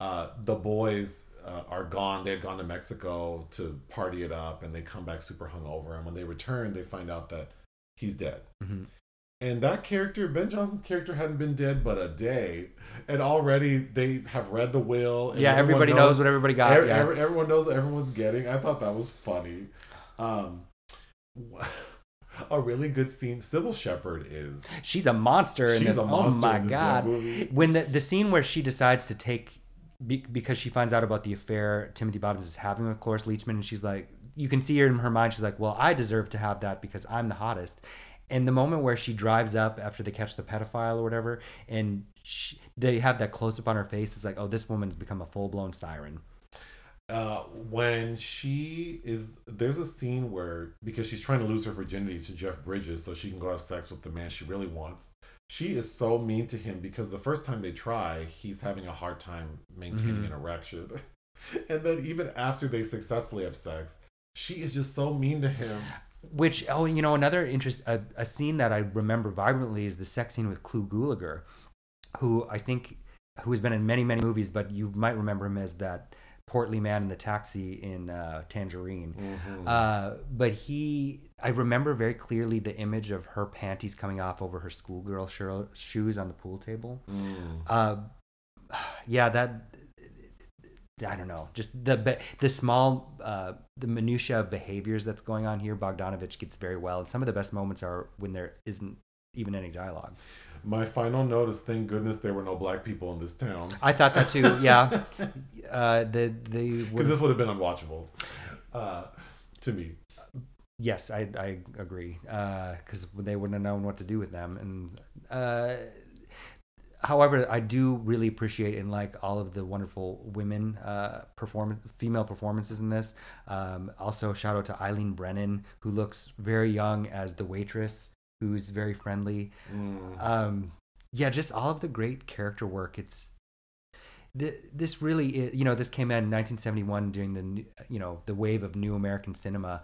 Speaker 1: uh, the boys uh, are gone. They had gone to Mexico to party it up, and they come back super hungover. And when they return, they find out that he's dead.
Speaker 2: Mhm.
Speaker 1: And that character, Ben Johnson's character, hadn't been dead but a day, and already they have read the will. And
Speaker 2: Yeah, everybody knows, what everybody got.
Speaker 1: Every-
Speaker 2: yeah.
Speaker 1: every- everyone knows what everyone's getting. I thought that was funny. Um, a really good scene. Cybill Shepherd is.
Speaker 2: She's a monster in
Speaker 1: She's
Speaker 2: this. oh my god!
Speaker 1: movie.
Speaker 2: When the the scene where she decides to take be, because she finds out about the affair Timothy Bottoms is having with Cloris Leachman, and she's like, you can see her in her mind. She's like, well, I deserve to have that because I'm the hottest. And the moment where she drives up after they catch the pedophile or whatever, and she, they have that close up on her face, it's like, oh, this woman's become a full blown siren.
Speaker 1: Uh, when she is, there's a scene where because she's trying to lose her virginity to Jeff Bridges so she can go have sex with the man she really wants. She is so mean to him because the first time they try, he's having a hard time maintaining
Speaker 2: Mhm.
Speaker 1: an erection, and then even after they successfully have sex, she is just so mean to him.
Speaker 2: Which oh, you know, another interest a, a scene that I remember vibrantly is the sex scene with Clu Gulager, who I think who has been in many many movies, but you might remember him as that portly man in the taxi in uh, Tangerine.
Speaker 1: Mm-hmm.
Speaker 2: Uh, but he, I remember very clearly the image of her panties coming off over her schoolgirl sho- shoes on the pool table.
Speaker 1: Mm.
Speaker 2: Uh, yeah, that I don't know. Just the the small uh, the minutia of behaviors that's going on here. Bogdanovich gets very well, and some of the best moments are when there isn't even any dialogue.
Speaker 1: My final note is thank goodness there were no black people in this town.
Speaker 2: I thought that too. Yeah, uh, the the
Speaker 1: Because this would have been unwatchable uh, to me.
Speaker 2: Yes, I, I agree. Because they wouldn't have known what to do with them. And uh, however, I do really appreciate and like all of the wonderful women uh, perform female performances in this. Um, also, shout out to Eileen Brennan, who looks very young as the waitress, who's very friendly.
Speaker 1: Mm.
Speaker 2: Um, yeah, just all of the great character work. It's th- this really is, you know this came out in 1971 during the you know the wave of new American cinema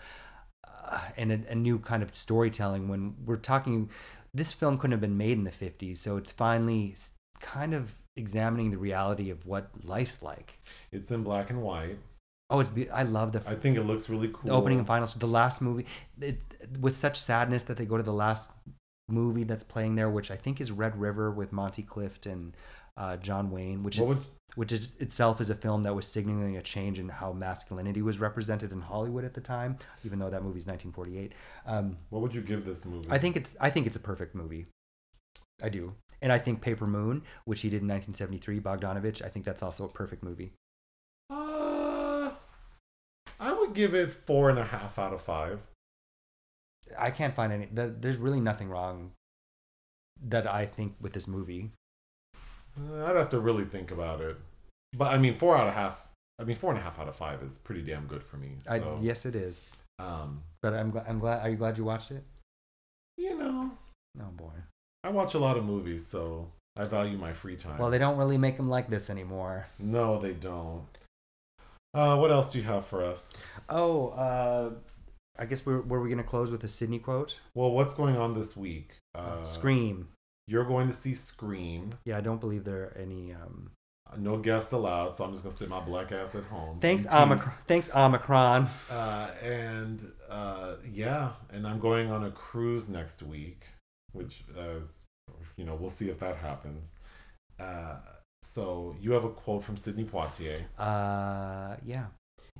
Speaker 2: uh, and a, a new kind of storytelling. When we're talking, this film couldn't have been made in the 50s, so it's finally kind of examining the reality of what life's like.
Speaker 1: It's in black and white.
Speaker 2: Oh, it's be- I love the
Speaker 1: I think it looks really cool.
Speaker 2: the opening and final the last movie it, with such sadness that they go to the last movie that's playing there which i think is red river with monty clift and uh, john wayne which
Speaker 1: What
Speaker 2: is
Speaker 1: would-
Speaker 2: which is itself is a film that was signaling a change in how masculinity was represented in hollywood at the time even though that movie's 1948 um,
Speaker 1: What would you give this movie?
Speaker 2: i think it's i think it's a perfect movie i do and i think paper moon which he did in 1973 bogdanovich i think that's also a perfect movie
Speaker 1: Uh, I would give it four and a half out of five.
Speaker 2: I can't find any. There's really nothing wrong that I think with this movie.
Speaker 1: Uh, I'd have to really think about it. But I mean, four out of half. I mean, four and a half out of five is pretty damn good for me.
Speaker 2: I,
Speaker 1: So,
Speaker 2: yes, it is.
Speaker 1: um,
Speaker 2: But I'm glad. I'm glad. Are you glad you watched it?
Speaker 1: you know,
Speaker 2: Oh boy.
Speaker 1: I watch a lot of movies, so I value my free time.
Speaker 2: Well, they don't really make them like this anymore.
Speaker 1: no, they don't. Uh, what else do you have for us?
Speaker 2: Oh, uh, I guess we're, were we going to close with a Sidney quote?
Speaker 1: Well, what's going on this week? Uh,
Speaker 2: Scream.
Speaker 1: You're going to see Scream.
Speaker 2: Yeah, I don't believe there are any. Um...
Speaker 1: No guests allowed, so I'm just gonna sit my black ass at home.
Speaker 2: Thanks, Omicron. Thanks, Omicron.
Speaker 1: Uh, and uh, yeah, and I'm going on a cruise next week, which is, you know, we'll see if that happens. Uh, so you have a quote from Sidney Poitier.
Speaker 2: Uh, yeah.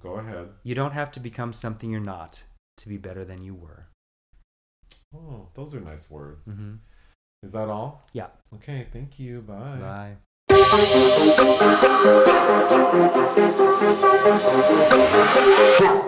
Speaker 1: Go ahead.
Speaker 2: You don't have to become something you're not to be better than you were.
Speaker 1: Oh, those are nice words.
Speaker 2: Mm-hmm.
Speaker 1: Is that all?
Speaker 2: Yeah.
Speaker 1: Okay, thank you. Bye.
Speaker 2: Bye.